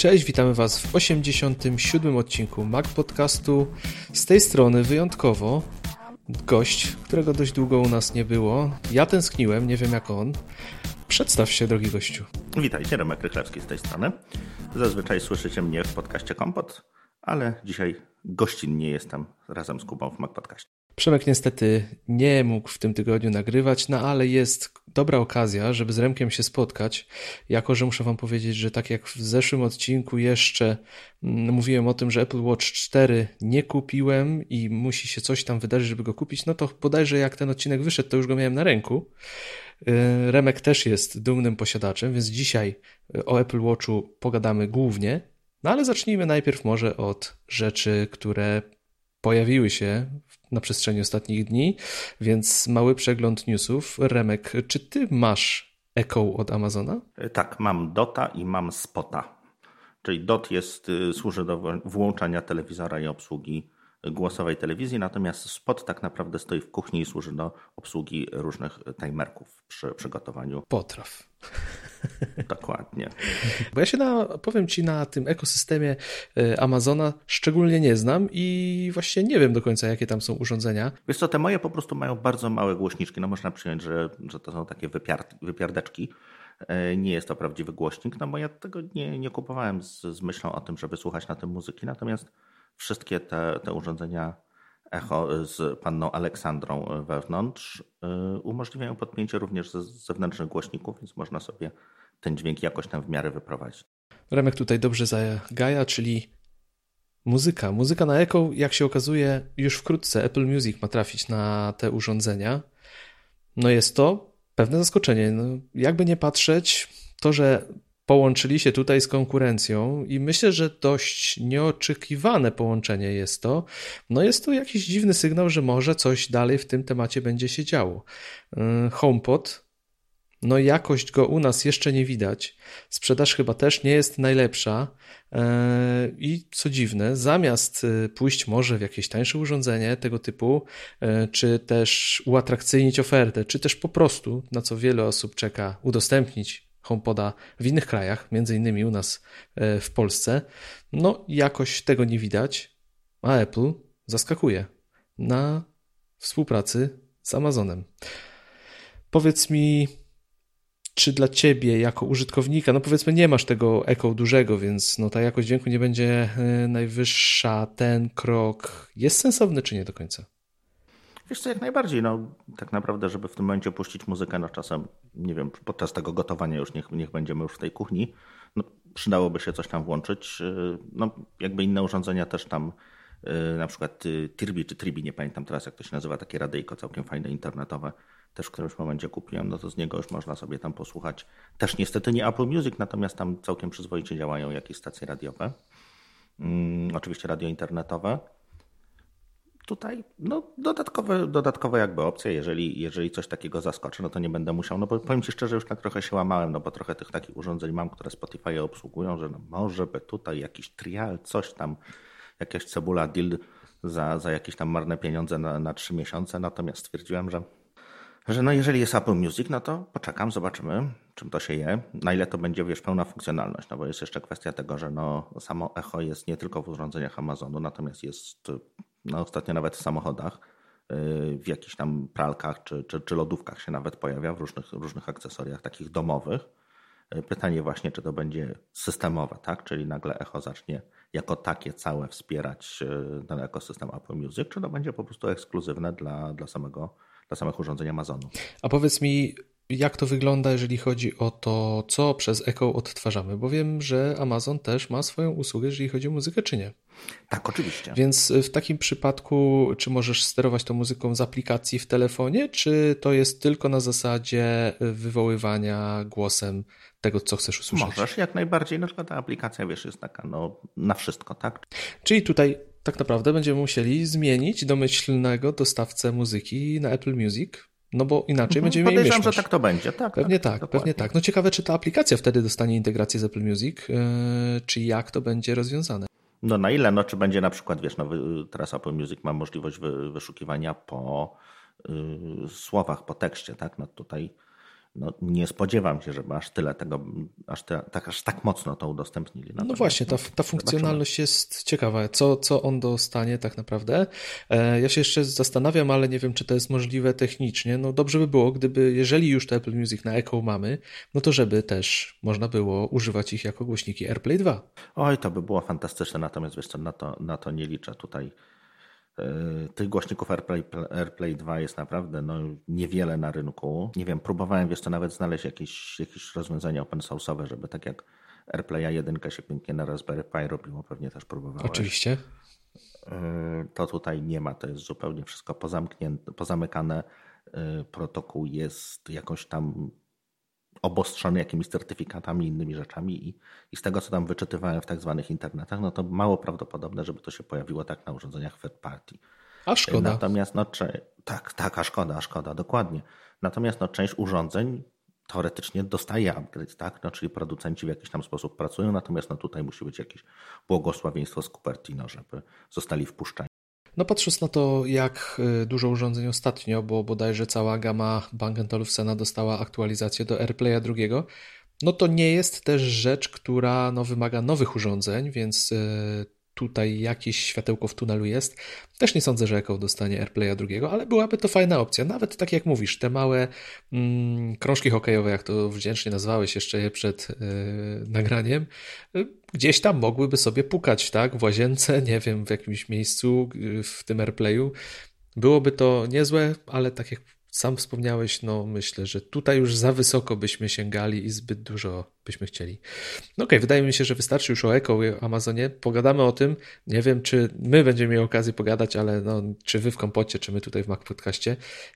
Cześć, witamy Was w 87. odcinku Mac Podcastu. Z tej strony wyjątkowo gość, którego dość długo u nas nie było. Ja tęskniłem, nie wiem jak on. Przedstaw się, drogi gościu. Witajcie, Remek Rychlewski z tej strony. Zazwyczaj słyszycie mnie w podcaście Kompot, ale dzisiaj gościnnie jestem razem z Kubą w Mac Podcaście. Przemek niestety nie mógł w tym tygodniu nagrywać, no ale jest dobra okazja, żeby z Remkiem się spotkać, jako że muszę wam powiedzieć, że tak jak w zeszłym odcinku jeszcze mm, mówiłem o tym, że Apple Watch 4 nie kupiłem i musi się coś tam wydarzyć, żeby go kupić, no to bodajże jak ten odcinek wyszedł, to już go miałem na ręku. Y, Remek też jest dumnym posiadaczem, więc dzisiaj o Apple Watchu pogadamy głównie, no ale zacznijmy najpierw może od rzeczy, które pojawiły się na przestrzeni ostatnich dni, więc mały przegląd newsów. Remek, czy ty masz Echo od Amazona? Tak, mam Dota i mam Spota. Czyli DOT jest, y, służy do włączania telewizora i obsługi głosowej telewizji, natomiast Spot tak naprawdę stoi w kuchni i służy do obsługi różnych timerków przy przygotowaniu. Potraw. Dokładnie. Bo ja się na, powiem Ci na tym ekosystemie e, Amazona szczególnie nie znam i właśnie nie wiem do końca, jakie tam są urządzenia. Wiesz co, te moje po prostu mają bardzo małe głośniczki. No można przyjąć, że, że to są takie wypiard, wypiardeczki. E, nie jest to prawdziwy głośnik, no bo ja tego nie, nie kupowałem z, z myślą o tym, żeby słuchać na tym muzyki. Natomiast wszystkie te, te urządzenia Echo z panną Aleksandrą wewnątrz y, umożliwiają podpięcie również ze zewnętrznych głośników, więc można sobie ten dźwięk jakoś tam w miarę wyprowadzić. Remek tutaj dobrze zagaja, czyli muzyka. Muzyka na Echo, jak się okazuje, już wkrótce Apple Music ma trafić na te urządzenia. No jest to pewne zaskoczenie. No, jakby nie patrzeć, to, że połączyli się tutaj z konkurencją i myślę, że dość nieoczekiwane połączenie jest to. No jest to jakiś dziwny sygnał, że może coś dalej w tym temacie będzie się działo. Yy, HomePod, no jakość go u nas jeszcze nie widać. Sprzedaż chyba też nie jest najlepsza. Yy, I co dziwne, zamiast yy, pójść może w jakieś tańsze urządzenie tego typu, czy też uatrakcyjnić ofertę, czy też po prostu, na co wiele osób czeka, udostępnić HomePoda w innych krajach, między innymi u nas e, w Polsce, no jakoś tego nie widać, a Apple zaskakuje na współpracy z Amazonem. Powiedz mi, czy dla ciebie jako użytkownika, no powiedzmy nie masz tego Echo dużego, więc no ta jakość dźwięku nie będzie e, najwyższa, ten krok jest sensowny czy nie do końca? Wiesz co, jak najbardziej. No, tak naprawdę, żeby w tym momencie puścić muzykę, no czasem, nie wiem, podczas tego gotowania już niech, niech będziemy już w tej kuchni, no, przydałoby się coś tam włączyć. Y, no, jakby inne urządzenia też tam, y, na przykład y, Tirbi czy Tribi, nie pamiętam teraz jak to się nazywa, takie radyjko całkiem fajne internetowe, też w którymś momencie kupiłem, no to z niego już można sobie tam posłuchać. Też niestety nie Apple Music, natomiast tam całkiem przyzwoicie działają jakieś stacje radiowe. Hmm, oczywiście radio internetowe tutaj no, dodatkowe, dodatkowe jakby opcje, jeżeli, jeżeli coś takiego zaskoczy, no to nie będę musiał, no bo powiem Ci szczerze, już tak trochę się łamałem, no bo trochę tych takich urządzeń mam, które Spotify obsługują, że no może by tutaj jakiś trial, coś tam, jakaś cebula deal za, za jakieś tam marne pieniądze na, na 3 miesiące, natomiast stwierdziłem, że że no jeżeli jest Apple Music, no to poczekam, zobaczymy, czym to się je, na ile to będzie, wiesz, pełna funkcjonalność, no bo jest jeszcze kwestia tego, że no samo echo jest nie tylko w urządzeniach Amazonu, natomiast jest no ostatnio nawet w samochodach, y, w jakichś tam pralkach czy, czy, czy lodówkach się nawet pojawia, w różnych, różnych akcesoriach takich domowych. Y, pytanie właśnie, czy to będzie systemowe, tak? czyli nagle Echo zacznie jako takie całe wspierać y, ten ekosystem Apple Music, czy to będzie po prostu ekskluzywne dla, dla, samego, dla samych urządzeń Amazonu. A powiedz mi, jak to wygląda, jeżeli chodzi o to, co przez Echo odtwarzamy? Bo wiem, że Amazon też ma swoją usługę, jeżeli chodzi o muzykę, czy nie? Tak, oczywiście. Więc w takim przypadku, czy możesz sterować tą muzyką z aplikacji w telefonie, czy to jest tylko na zasadzie wywoływania głosem tego, co chcesz usłyszeć? Możesz, jak najbardziej. Na przykład ta aplikacja, wiesz, jest taka no, na wszystko, tak? Czyli tutaj tak naprawdę będziemy musieli zmienić domyślnego dostawcę muzyki na Apple Music, no bo inaczej mhm, będziemy mieli Podejrzewam, że tak to będzie. Tak, pewnie tak, tak pewnie tak. No ciekawe, czy ta aplikacja wtedy dostanie integrację z Apple Music, yy, czy jak to będzie rozwiązane. No na ile? No czy będzie na przykład, wiesz, no, teraz Apple Music ma możliwość wyszukiwania po y, słowach, po tekście, tak? No tutaj no, nie spodziewam się, żeby aż tyle tego, aż, te, tak, aż tak mocno to udostępnili. No no właśnie, ta, ta funkcjonalność jest ciekawa. Co, co on dostanie tak naprawdę? E, ja się jeszcze zastanawiam, ale nie wiem, czy to jest możliwe technicznie. No dobrze by było, gdyby, jeżeli już to Apple Music na Echo mamy, no to żeby też można było używać ich jako głośniki AirPlay 2. Oj, to by było fantastyczne, natomiast wiesz co, na to, na to nie liczę tutaj tych głośników AirPlay, AirPlay 2 jest naprawdę no, niewiele na rynku. Nie wiem, próbowałem wiesz to nawet znaleźć jakieś, jakieś rozwiązania open source'owe, żeby tak jak AirPlaya 1 się pięknie na Raspberry Pi robiło, pewnie też próbowałem. Oczywiście. E, to tutaj nie ma, to jest zupełnie wszystko pozamknięte, pozamykane. E, protokół jest jakoś tam obostrzony jakimiś certyfikatami, innymi rzeczami i, i z tego, co tam wyczytywałem w tak zwanych internetach, no to mało prawdopodobne, żeby to się pojawiło tak na urządzeniach third party. A szkoda. Natomiast, no, tak, tak, a szkoda, a szkoda, dokładnie. Natomiast no, część urządzeń teoretycznie dostaje upgrade, tak? No, czyli producenci w jakiś tam sposób pracują, natomiast no, tutaj musi być jakieś błogosławieństwo z Cupertino, żeby zostali wpuszczeni. No patrząc na to, jak y, dużo urządzeń ostatnio, bo bodajże cała gama Bang Olufsena dostała aktualizację do AirPlaya drugiego, no to nie jest też rzecz, która no, wymaga nowych urządzeń, więc y, tutaj jakieś światełko w tunelu jest. Też nie sądzę, że Echo dostanie AirPlaya drugiego, ale byłaby to fajna opcja. Nawet tak jak mówisz, te małe mm, krążki hokejowe, jak to wdzięcznie nazwałeś jeszcze je przed yy, nagraniem, yy, gdzieś tam mogłyby sobie pukać, tak? W łazience, nie wiem, w jakimś miejscu yy, w tym AirPlayu. Byłoby to niezłe, ale tak jak sam wspomniałeś, no myślę, że tutaj już za wysoko byśmy sięgali i zbyt dużo byśmy chcieli. No okej, okay, wydaje mi się, że wystarczy już o Echo i Amazonie. Pogadamy o tym. Nie wiem, czy my będziemy mieli okazję pogadać, ale no, czy wy w kompocie, czy my tutaj w Mac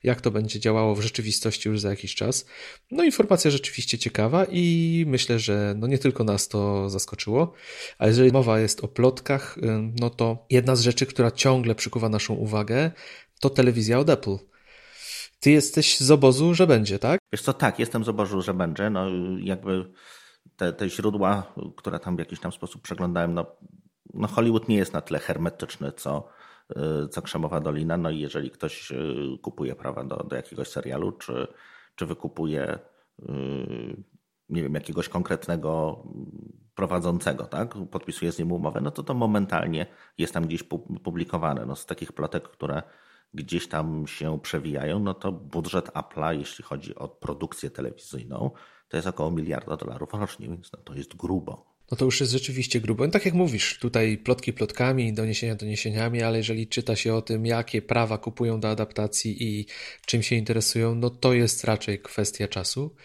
jak to będzie działało w rzeczywistości już za jakiś czas. No informacja rzeczywiście ciekawa i myślę, że no nie tylko nas to zaskoczyło, a jeżeli mowa jest o plotkach, no to jedna z rzeczy, która ciągle przykuwa naszą uwagę, to telewizja od Apple. Ty jesteś z obozu, że będzie, tak? Wiesz co, tak, jestem z obozu, że będzie. No jakby te, te źródła, które tam w jakiś tam sposób przeglądałem, no, no Hollywood nie jest na tyle hermetyczny, co, y, co Krzemowa Dolina. No i jeżeli ktoś y, kupuje prawa do, do jakiegoś serialu, czy, czy wykupuje y, nie wiem, jakiegoś konkretnego prowadzącego, tak? Podpisuje z nim umowę, no to to momentalnie jest tam gdzieś publikowane. No z takich plotek, które gdzieś tam się przewijają, no to budżet Apple'a, jeśli chodzi o produkcję telewizyjną, to jest około miliarda dolarów rocznie, więc no to jest grubo. No to już jest rzeczywiście grubo. No tak jak mówisz, tutaj plotki plotkami, doniesienia doniesieniami, ale jeżeli czyta się o tym, jakie prawa kupują do adaptacji i czym się interesują, no to jest raczej kwestia czasu.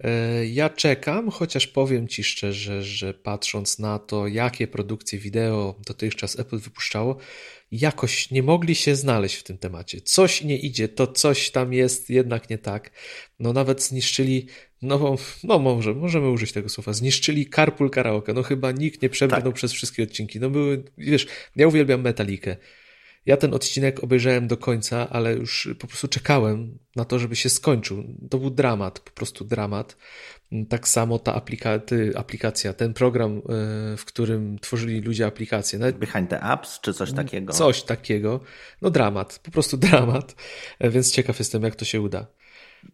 E, ja czekam, chociaż powiem Ci szczerze, że patrząc na to, jakie produkcje wideo dotychczas Apple wypuszczało, jakoś nie mogli się znaleźć w tym temacie. Coś nie idzie, to coś tam jest jednak nie tak. No nawet zniszczyli, no, no może, możemy użyć tego słowa, zniszczyli Carpool Karaoke. No chyba nikt nie przebrnął tak. przez wszystkie odcinki. No były, wiesz, ja uwielbiam Metalikę. Ja ten odcinek obejrzałem do końca, ale już po prostu czekałem na to, żeby się skończył. To był dramat, po prostu dramat. Tak samo ta aplika aplikacja, ten program, e, w którym tworzyli ludzie aplikacje. Nawet... Behind the apps, czy coś takiego? Coś takiego. No dramat, po prostu dramat. E, więc ciekaw jestem, jak to się uda.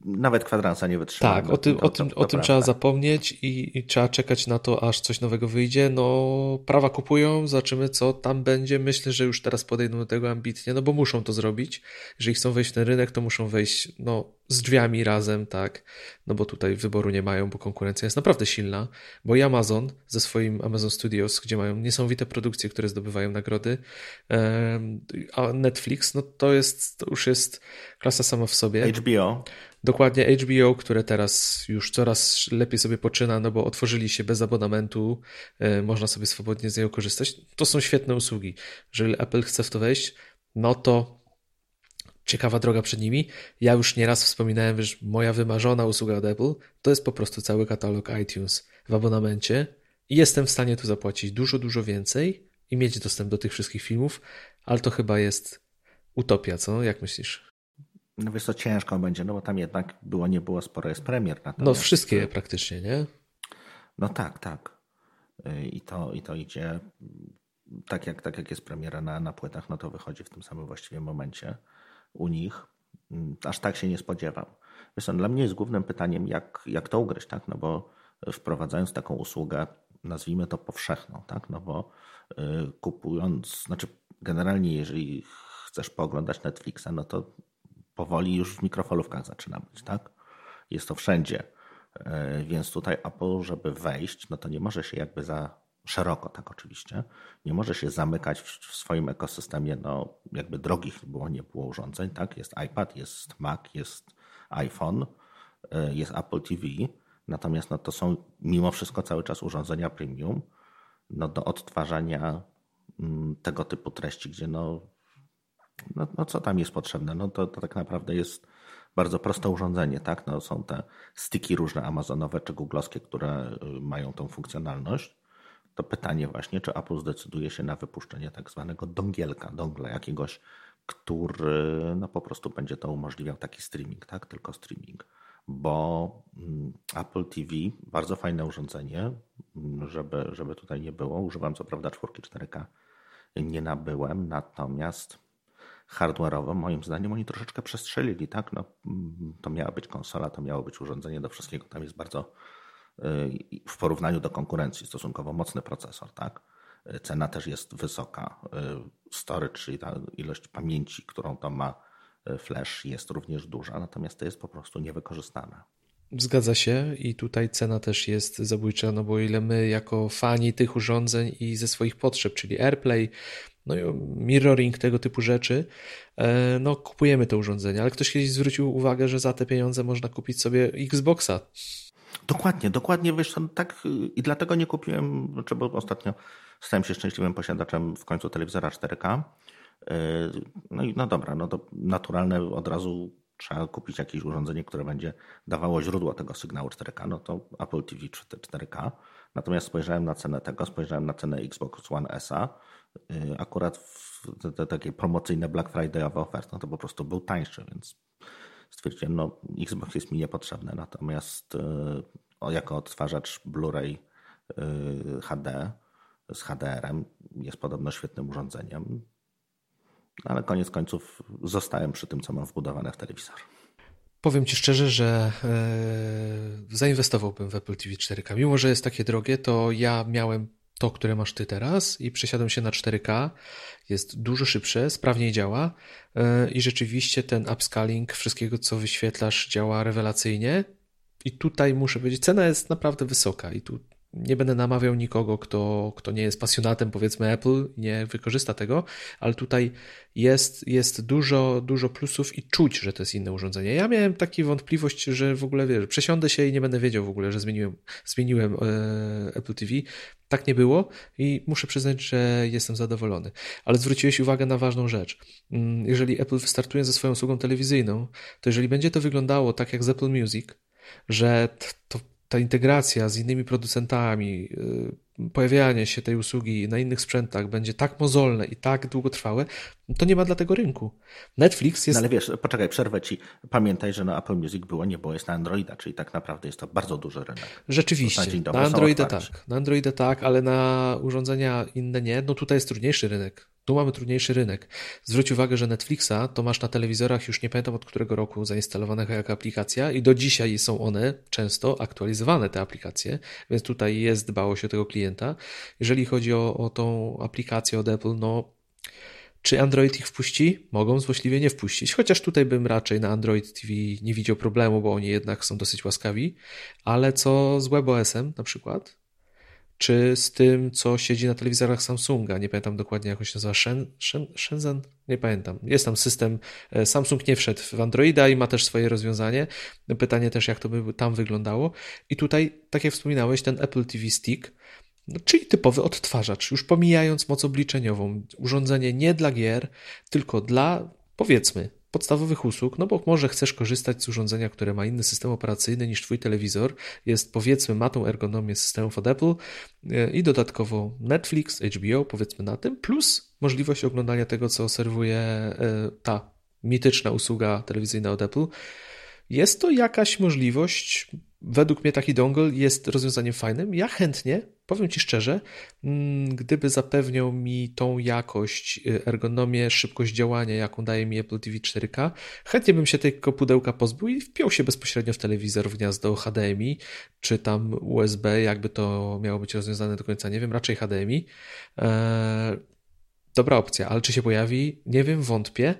Nawet kwadransa nie wytrzyma. Tak, o tym, to, o tym, to, to o tym trzeba zapomnieć i, i, trzeba czekać na to, aż coś nowego wyjdzie. No, prawa kupują, zobaczymy, co tam będzie. Myślę, że już teraz podejdą do tego ambitnie, no bo muszą to zrobić. Jeżeli chcą wejść ten rynek, to muszą wejść no, z drzwiami razem, tak. No bo tutaj wyboru nie mają, bo konkurencja jest naprawdę silna. Bo i Amazon ze swoim Amazon Studios, gdzie mają niesamowite produkcje, które zdobywają nagrody, a Netflix, no to jest, to już jest klasa sama w sobie. HBO. Dokładnie HBO, które teraz już coraz lepiej sobie poczyna, no bo otworzyli się bez abonamentu, e, można sobie swobodnie z niego korzystać. To są świetne usługi. Jeżeli Apple chce w to wejść, no to ciekawa droga przed nimi. Ja już nieraz wspominałem, że moja wymarzona usługa od Apple to jest po prostu cały katalog iTunes w abonamencie i jestem w stanie tu zapłacić dużo, dużo więcej i mieć dostęp do tych wszystkich filmów, ale to chyba jest utopia, co? Jak myślisz? No wiesz co, ciężko będzie, no bo tam jednak było, nie było sporo jest premier. Natomiast... No wszystkie praktycznie, nie? No tak, tak. I to, i to idzie tak jak, tak jak jest premiera na, na płytach, no to wychodzi w tym samym właściwie momencie u nich. Aż tak się nie spodziewam. Wiesz, dla mnie jest głównym pytaniem, jak, jak to ugryźć, tak? No bo wprowadzając taką usługę, nazwijmy to powszechną, tak? No bo y, kupując, znaczy generalnie jeżeli chcesz pooglądać Netflixa, no to powoli już w mikrofalówkach zaczyna być, tak? Jest to wszędzie. Y, więc tutaj Apple, żeby wejść, no to nie może się jakby za szeroko, tak oczywiście, nie może się zamykać w swoim ekosystemie, no jakby drogich było, nie było urządzeń, tak? Jest iPad, jest Mac, jest iPhone, y, jest Apple TV, natomiast no to są mimo wszystko cały czas urządzenia premium, no do odtwarzania mm, tego typu treści, gdzie no, no, no co tam jest potrzebne? No to, to tak naprawdę jest bardzo proste urządzenie, tak? No są te styki różne amazonowe czy googlowskie, które y, mają tą funkcjonalność. To pytanie właśnie, czy Apple zdecyduje się na wypuszczenie tak zwanego dongielka, dongla jakiegoś, który no po prostu będzie to umożliwiał taki streaming, tak? Tylko streaming bo mm, Apple TV, bardzo fajne urządzenie, mm, żeby, żeby tutaj nie było. Używam co prawda 4 4K, nie nabyłem, natomiast hardware'owo moim zdaniem oni troszeczkę przestrzelili, tak? No, mm, to miała być konsola, to miało być urządzenie do wszystkiego. Tam jest bardzo w porównaniu do konkurencji stosunkowo mocny procesor, tak? Cena też jest wysoka. Y, storage, czyli ta ilość pamięci, którą to ma flash jest również duża, natomiast to jest po prostu niewykorzystane. Zgadza się i tutaj cena też jest zabójcza, no bo ile my jako fani tych urządzeń i ze swoich potrzeb, czyli AirPlay, no i mirroring, tego typu rzeczy, e, no kupujemy te urządzenia, ale ktoś kiedyś zwrócił uwagę, że za te pieniądze można kupić sobie Xboxa. Dokładnie, dokładnie, wiesz, tak i dlatego nie kupiłem, znaczy, bo ostatnio stałem się szczęśliwym posiadaczem w końcu telewizora 4K, no i no dobra, no to naturalne od razu trzeba kupić jakieś urządzenie, które będzie dawało źródło tego sygnału 4K, no to Apple TV 4K. Natomiast spojrzałem na cenę tego, spojrzałem na cenę Xbox One S-a. Y, akurat w te, te takie promocyjne Black Friday'owe oferty, no to po prostu był tańszy, więc stwierdziłem, no Xbox jest mi niepotrzebny, natomiast y, jako odtwarzacz Blu-ray y, HD z HDR-em jest podobno świetnym urządzeniem ale koniec końców zostałem przy tym, co mam wbudowane w telewizor. Powiem Ci szczerze, że e, zainwestowałbym w Apple TV 4K. Mimo, że jest takie drogie, to ja miałem to, które masz Ty teraz i przesiadłem się na 4K. Jest dużo szybsze, sprawniej działa e, i rzeczywiście ten upscaling wszystkiego, co wyświetlasz, działa rewelacyjnie. I tutaj muszę powiedzieć, cena jest naprawdę wysoka i tu nie będę namawiał nikogo, kto, kto nie jest pasjonatem, powiedzmy, Apple, nie wykorzysta tego, ale tutaj jest, jest dużo, dużo plusów i czuć, że to jest inne urządzenie. Ja miałem taką wątpliwość, że w ogóle wiesz, przesiądę się i nie będę wiedział w ogóle, że zmieniłem, zmieniłem e, Apple TV. Tak nie było i muszę przyznać, że jestem zadowolony. Ale zwróciłeś uwagę na ważną rzecz. Mm, jeżeli Apple wystartuje ze swoją usługą telewizyjną, to jeżeli będzie to wyglądało tak jak z Apple Music, że to ta integracja z innymi producentami, y, pojawianie się tej usługi na innych sprzętach będzie tak mozolne i tak długotrwałe, to nie ma dla tego rynku. Netflix jest... No ale wiesz, poczekaj, przerwę ci. Pamiętaj, że na Apple Music było nie, bo jest na Androida, czyli tak naprawdę jest to bardzo duży rynek. Rzeczywiście, na, na Androida tak, na Androida tak, ale na urządzenia inne nie. No tutaj jest trudniejszy rynek. Tu mamy trudniejszy rynek. Zwróć uwagę, że Netflixa to masz na telewizorach już nie pamiętam od którego roku zainstalowanych jako aplikacja i do dzisiaj są one często aktualizowane, te aplikacje, więc tutaj jest dbałość o tego klienta. Jeżeli chodzi o, o tą aplikację od Apple, no czy Android ich wpuści? Mogą złośliwie nie wpuścić, chociaż tutaj bym raczej na Android TV nie widział problemu, bo oni jednak są dosyć łaskawi, ale co z WebOS-em na przykład? Czy z tym, co siedzi na telewizorach Samsunga. Nie pamiętam dokładnie, jak on się nazywa. Shen, Shen, Shenzhen? Nie pamiętam. Jest tam system. E, Samsung nie wszedł w Androida i ma też swoje rozwiązanie. Pytanie też, jak to by tam wyglądało. I tutaj, tak jak wspominałeś, ten Apple TV Stick, no, czyli typowy odtwarzacz, już pomijając moc obliczeniową. Urządzenie nie dla gier, tylko dla, powiedzmy, podstawowych usług, no bo może chcesz korzystać z urządzenia, które ma inny system operacyjny niż Twój telewizor, jest powiedzmy, ma tą ergonomię systemów od Apple e, i dodatkowo Netflix, HBO, powiedzmy na tym, plus możliwość oglądania tego, co serwuje e, ta mityczna usługa telewizyjna od Apple. Jest to jakaś możliwość. Według mnie taki dongle jest rozwiązaniem fajnym. Ja chętnie, powiem Ci szczerze, mm, gdyby zapewniał mi tą jakość, y, ergonomię, szybkość działania, jaką daje mi Apple TV 4K, chętnie bym się tego pudełka pozbył i wpiął się bezpośrednio w telewizor w gniazdo HDMI, czy tam USB, jakby to miało być rozwiązane do końca, nie wiem, raczej HDMI. Eee, dobra opcja, ale czy się pojawi? Nie wiem, wątpię,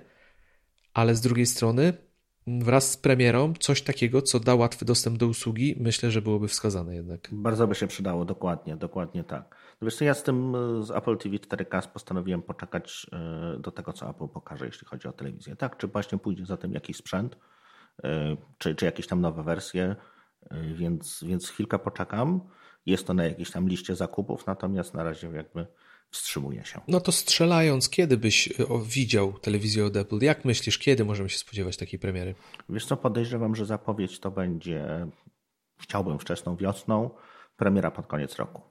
ale z drugiej strony wraz z premierą coś takiego, co da łatwy dostęp do usługi, myślę, że byłoby wskazane jednak. Bardzo by się przydało, dokładnie, dokładnie tak. No wiesz ja z tym z Apple TV 4K postanowiłem poczekać e, do tego, co Apple pokaże, jeśli chodzi o telewizję. Tak, czy właśnie pójdzie za tym jakiś sprzęt, e, czy, czy jakieś tam nowe wersje, e, więc, więc chwilkę poczekam. Jest to na jakiejś tam liście zakupów, natomiast na razie jakby wstrzymuje się. No to strzelając, kiedy byś y, widział telewizję od Apple? Jak myślisz, kiedy możemy się spodziewać takiej premiery? Wiesz co, podejrzewam, że zapowiedź to będzie, chciałbym wczesną wiosną, premiera pod koniec roku.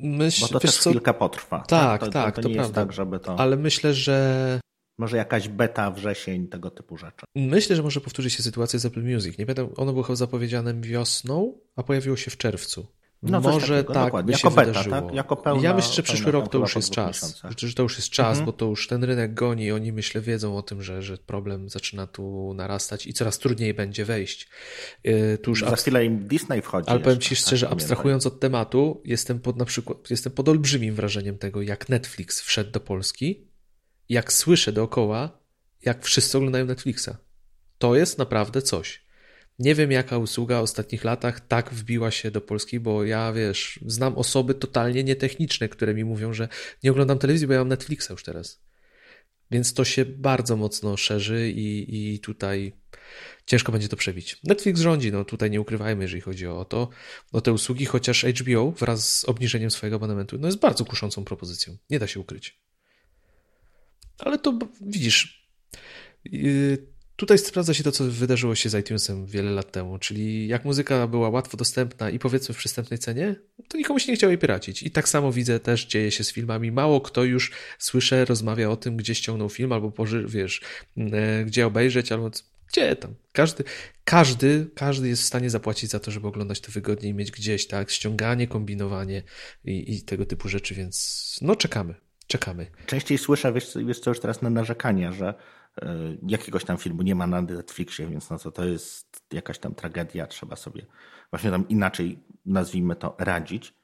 Myśl, Bo to też co? chwilkę potrwa. Tak, tak, to, tak, to, to, nie prawda. jest tak, żeby to... Ale myślę, że... Może jakaś beta, wrzesień, tego typu rzeczy. Myślę, że może powtórzyć się sytuacja z Apple Music. Nie pamiętam, ono było zapowiedziane wiosną, a pojawiło się w czerwcu. No Może takiego, tak by jako się beta, wydarzyło. Tak? Jako pełna, ja myślę, że przyszły rok to już jest czas. Że to już jest czas, mhm. bo to już ten rynek goni i oni myślę wiedzą o tym, że, że problem zaczyna tu narastać i coraz trudniej będzie wejść. Yy, tu już Za chwilę im Disney wchodzi. Ale powiem Ci szczerze, tak, abstrahując od tematu, jestem pod na przykład, jestem pod olbrzymim wrażeniem tego, jak Netflix wszedł do Polski, jak słyszę dookoła, jak wszyscy oglądają Netflixa. To jest naprawdę coś. Nie wiem, jaka usługa w ostatnich latach tak wbiła się do Polski, bo ja, wiesz, znam osoby totalnie nietechniczne, które mi mówią, że nie oglądam telewizji, bo ja mam Netflixa już teraz. Więc to się bardzo mocno szerzy i, i tutaj ciężko będzie to przebić. Netflix rządzi, no tutaj nie ukrywajmy, jeżeli chodzi o to, o te usługi, chociaż HBO wraz z obniżeniem swojego abonamentu, no jest bardzo kuszącą propozycją. Nie da się ukryć. Ale to widzisz, yy, Tutaj sprawdza się to, co wydarzyło się z iTunesem wiele lat temu, czyli jak muzyka była łatwo dostępna i powiedzmy w przystępnej cenie, to nikomu się nie chciało jej piracić. I tak samo widzę też dzieje się z filmami. Mało kto już słyszę, rozmawia o tym, gdzie ściągnął film, albo poży, wiesz, e, gdzie obejrzeć, albo gdzie tam. Każdy, każdy, każdy jest w stanie zapłacić za to, żeby oglądać to wygodnie i mieć gdzieś, tak, ściąganie, kombinowanie i, i tego typu rzeczy, więc no czekamy. Czekamy. Częściej słyszę, wiesz, wiesz co, już teraz na narzekanie, że jakiegoś tam filmu nie ma na Netflixie, więc no to, to jest jakaś tam tragedia, trzeba sobie właśnie tam inaczej, nazwijmy to, radzić.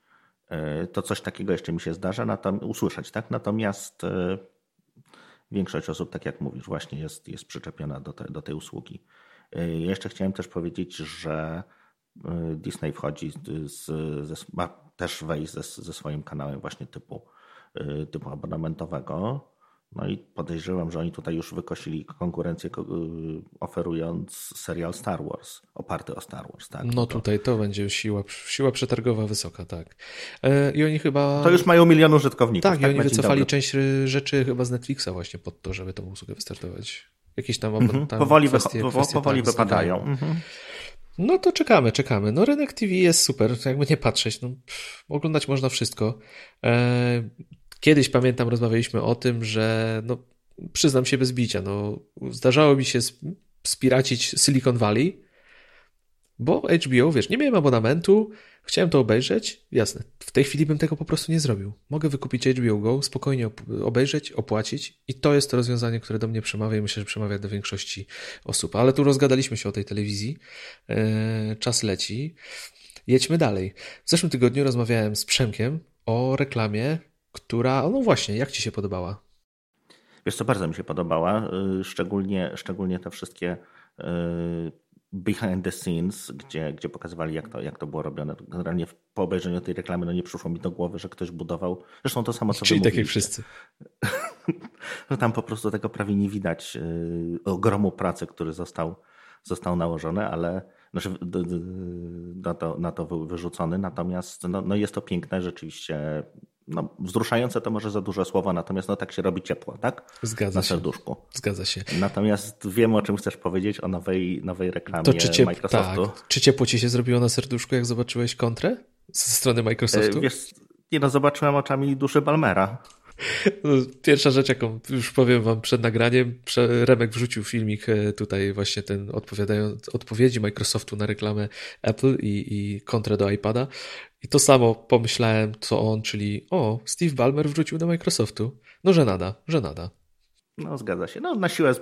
E, to coś takiego jeszcze mi się zdarza natom- usłyszeć, tak? Natomiast e, większość osób, tak jak mówisz, właśnie jest, jest przyczepiona do, te, do tej usługi. Ja jeszcze chciałem też powiedzieć, że Disney wchodzi z, ze, ma też wejść ze, ze swoim kanałem właśnie typu, typu abonamentowego. No i podejrzewam, że oni tutaj już wykosili konkurencję, y, oferując serial Star Wars, oparty o Star Wars. Tak? No tutaj to będzie siła, siła przetargowa wysoka, tak. E, I oni chyba... To już mają milion użytkowników. Tak, tak i oni wycofali część rzeczy chyba z Netflixa właśnie pod to, żeby tą usługę wystartować. Jakieś tam, mhm. tam powoli, kwestie, wy, kwestie powoli tak, wypadają. Mhm. No to czekamy, czekamy. No rynek TV jest super, jakby nie patrzeć. No, pff, oglądać można wszystko. E, Kiedyś pamiętam, rozmawialiśmy o tym, że no, przyznam się bez bicia, no, zdarzało mi się spiracić Silicon Valley, bo HBO, wiesz, nie miałem abonamentu, chciałem to obejrzeć, jasne, w tej chwili bym tego po prostu nie zrobił. Mogę wykupić HBO Go, spokojnie obejrzeć, opłacić i to jest to rozwiązanie, które do mnie przemawia i myślę, że przemawia do większości osób. Ale tu rozgadaliśmy się o tej telewizji, e, czas leci. Jedźmy dalej. W zeszłym tygodniu rozmawiałem z Przemkiem o reklamie która, no właśnie, jak Ci się podobała? Wiesz co, bardzo mi się podobała, y, szczególnie, szczególnie te wszystkie y, behind the scenes, gdzie, gdzie pokazywali, jak to, jak to było robione. Generalnie po obejrzeniu tej reklamy no nie przyszło mi do głowy, że ktoś budował. Zresztą to samo, co Czyli tak jak wszyscy. no tam po prostu tego prawie nie widać y, ogromu pracy, który został, został nałożony, ale znaczy na to, na to wyrzucony. Natomiast no, no jest to piękne, rzeczywiście no, wzruszające to może za duże słowa, natomiast no tak się robi ciepło, tak? Zgadza na się. serduszku. Zgadza się. Natomiast wiem, o czym chcesz powiedzieć, o nowej, nowej reklamie to czy ciep- Microsoftu. Tak. Czy ciepło ci się zrobiło na serduszku, jak zobaczyłeś kontrę ze strony Microsoftu? E, wiesz, nie no, zobaczyłem oczami duszy Balmera. No, pierwsza rzecz, jaką już powiem wam przed nagraniem, Remek wrzucił filmik e, tutaj właśnie ten odpowiadając, odpowiedzi Microsoftu na reklamę Apple i, i kontrę do iPada. I to samo pomyślałem, co on, czyli o, Steve Ballmer wrzucił do Microsoftu. No, że nada, że nada. No, zgadza się. No, na siłę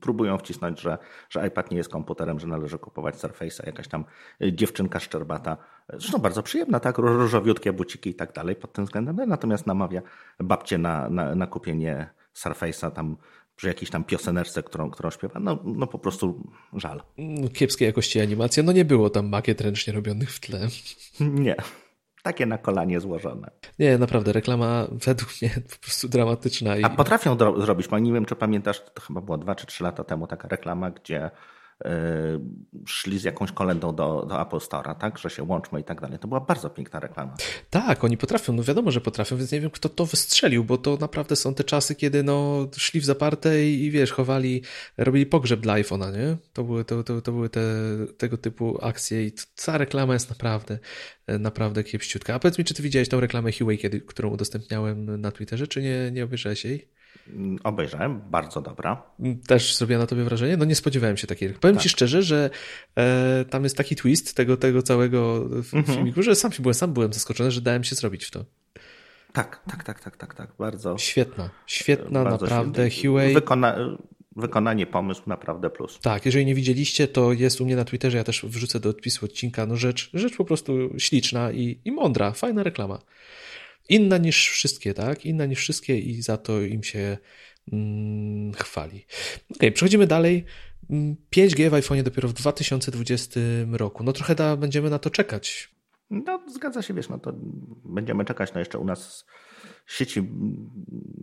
próbują wcisnąć, że, że iPad nie jest komputerem, że należy kupować Surface'a, jakaś tam y, dziewczynka szczerbata. Zresztą bardzo przyjemna, tak? Różowiutkie buciki i tak dalej pod tym względem. No, natomiast namawia babcie na, na, na kupienie Surface'a tam przy jakiejś tam piosenerce, którą, którą śpiewa. No, no po prostu żal. Kiepskiej jakości animacja. No nie było tam makiet ręcznie robionych w tle. Nie takie na kolanie złożone. Nie, naprawdę, reklama według mnie po prostu dramatyczna. I... A potrafią zrobić, bo nie wiem, czy pamiętasz, to chyba było dwa czy trzy lata temu taka reklama, gdzie szli z jakąś kolendą do, do Apple Store'a, tak, że się łączmy i tak dalej. To była bardzo piękna reklama. Tak, oni potrafią, no wiadomo, że potrafią, więc nie wiem, kto to wystrzelił, bo to naprawdę są te czasy, kiedy no szli w zaparte i, i wiesz, chowali, robili pogrzeb dla iPhone'a, nie? To były, to, to, to były te, tego typu akcje i ta reklama jest naprawdę, naprawdę kiepściutka. A powiedz mi, czy ty widziałeś tą reklamę Huawei, kiedy, którą udostępniałem na Twitterze, czy nie, nie obejrzałeś jej? Obejrzałem, bardzo dobra. Też zrobiła na tobie wrażenie? No nie spodziewałem się takiej. Powiem tak. ci szczerze, że e, tam jest taki twist tego, tego całego mhm. filmiku, że sam, byłem, sam byłem zaskoczony, że dałem się zrobić w to. Tak, tak, tak, tak, tak, tak. Bardzo. Świetna, świetna, bardzo naprawdę. Huawei. Wykona, wykonanie, pomysł naprawdę plus. Tak, jeżeli nie widzieliście, to jest u mnie na Twitterze, ja też wrzucę do odpisu odcinka. No rzecz, rzecz po prostu śliczna i, i mądra, fajna reklama. Inna niż wszystkie, tak? Inna niż wszystkie i za to im się mm, chwali. Ok, przechodzimy dalej. 5G mm, w iPhone dopiero w 2020 roku. No trochę da, będziemy na to czekać. No, zgadza się, wiesz, no to będziemy czekać. No jeszcze u nas sieci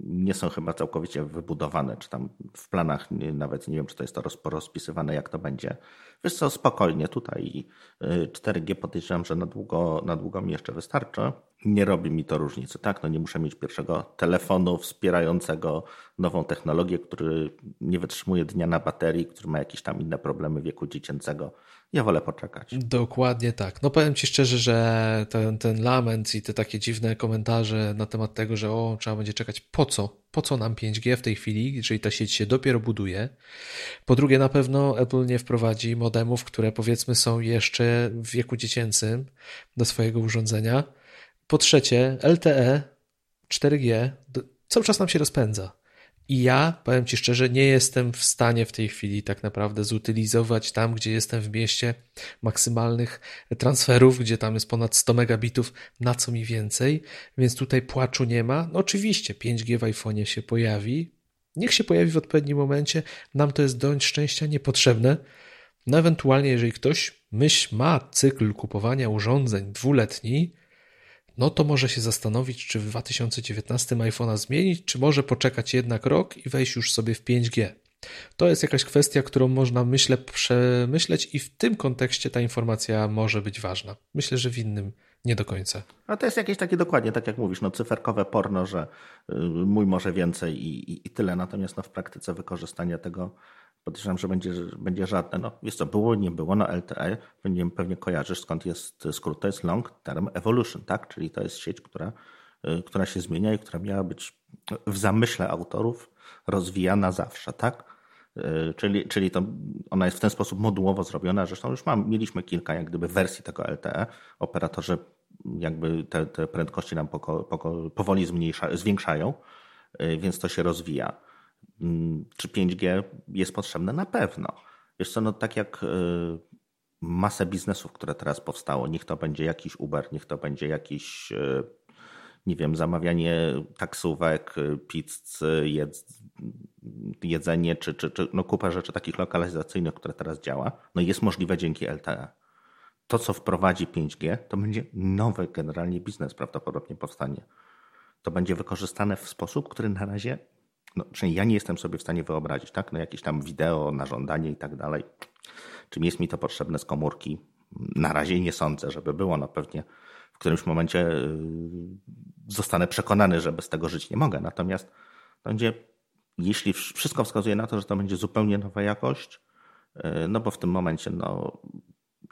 nie są chyba całkowicie wybudowane, czy tam w planach nawet nie wiem, czy to jest to rozpisywane, jak to będzie. Wiesz co, spokojnie, tutaj 4G y, podejrzewam, że na długo, na długo mi jeszcze wystarczy. Nie robi mi to różnicy, tak? No nie muszę mieć pierwszego telefonu wspierającego nową technologię, który nie wytrzymuje dnia na baterii, który ma jakieś tam inne problemy wieku dziecięcego. Ja wolę poczekać. Dokładnie tak. No powiem Ci szczerze, że ten, ten lament i te takie dziwne komentarze na temat tego, że o, trzeba będzie czekać, po co? Po co nam 5G w tej chwili, jeżeli ta sieć się dopiero buduje? Po drugie, na pewno Apple nie wprowadzi modemów, które powiedzmy są jeszcze w wieku dziecięcym do swojego urządzenia. Po trzecie, LTE 4G cały czas nam się rozpędza. I ja, powiem Ci szczerze, nie jestem w stanie w tej chwili tak naprawdę zutylizować tam, gdzie jestem w mieście, maksymalnych transferów, gdzie tam jest ponad 100 megabitów, na co mi więcej, więc tutaj płaczu nie ma. No oczywiście 5G w iPhone'ie się pojawi, niech się pojawi w odpowiednim momencie, nam to jest dość szczęścia niepotrzebne. No ewentualnie, jeżeli ktoś myśl ma cykl kupowania urządzeń dwuletni, no to może się zastanowić, czy w 2019 iPhone'a zmienić, czy może poczekać jednak rok i wejść już sobie w 5G. To jest jakaś kwestia, którą można, myślę, przemyśleć i w tym kontekście ta informacja może być ważna. Myślę, że w innym nie do końca. A to jest jakieś takie dokładnie, tak jak mówisz, no cyferkowe porno, że y, mój może więcej i, i, i tyle. Natomiast no, w praktyce wykorzystania tego podejrzewam, że będzie, będzie żadne. No, jest to było, nie było, no LTE, pewnie, pewnie kojarzysz skąd jest skrót, to jest Long Term Evolution, tak? Czyli to jest sieć, która, y, która się zmienia i która miała być w zamyśle autorów rozwijana zawsze, tak? Y, czyli, czyli to ona jest w ten sposób modułowo zrobiona. Zresztą już mam, mieliśmy kilka jak gdyby wersji tego LTE. Operatorzy jakby te, te prędkości nam poko, poko, powoli zmniejsza, zwiększają, y, więc to się rozwija. Mm, czy 5G jest potrzebne? Na pewno. Wiesz co, no tak jak y, masę biznesów, które teraz powstało, niech to będzie jakiś Uber, niech to będzie jakiś, y, nie wiem, zamawianie taksówek, y, pizz, jedz, jedzenie, czy, czy, czy no kupa rzeczy takich lokalizacyjnych, które teraz działa, no jest możliwe dzięki LTE. To, co wprowadzi 5G, to będzie nowy generalnie biznes prawdopodobnie powstanie. To będzie wykorzystane w sposób, który na razie no, przynajmniej ja nie jestem sobie w stanie wyobrazić, tak? No jakieś tam wideo na żądanie i tak dalej. Czym jest mi to potrzebne z komórki? Na razie nie sądzę, żeby było. No pewnie w którymś momencie y, zostanę przekonany, że bez tego żyć nie mogę. Natomiast będzie, jeśli wszystko wskazuje na to, że to będzie zupełnie nowa jakość, y, no bo w tym momencie no,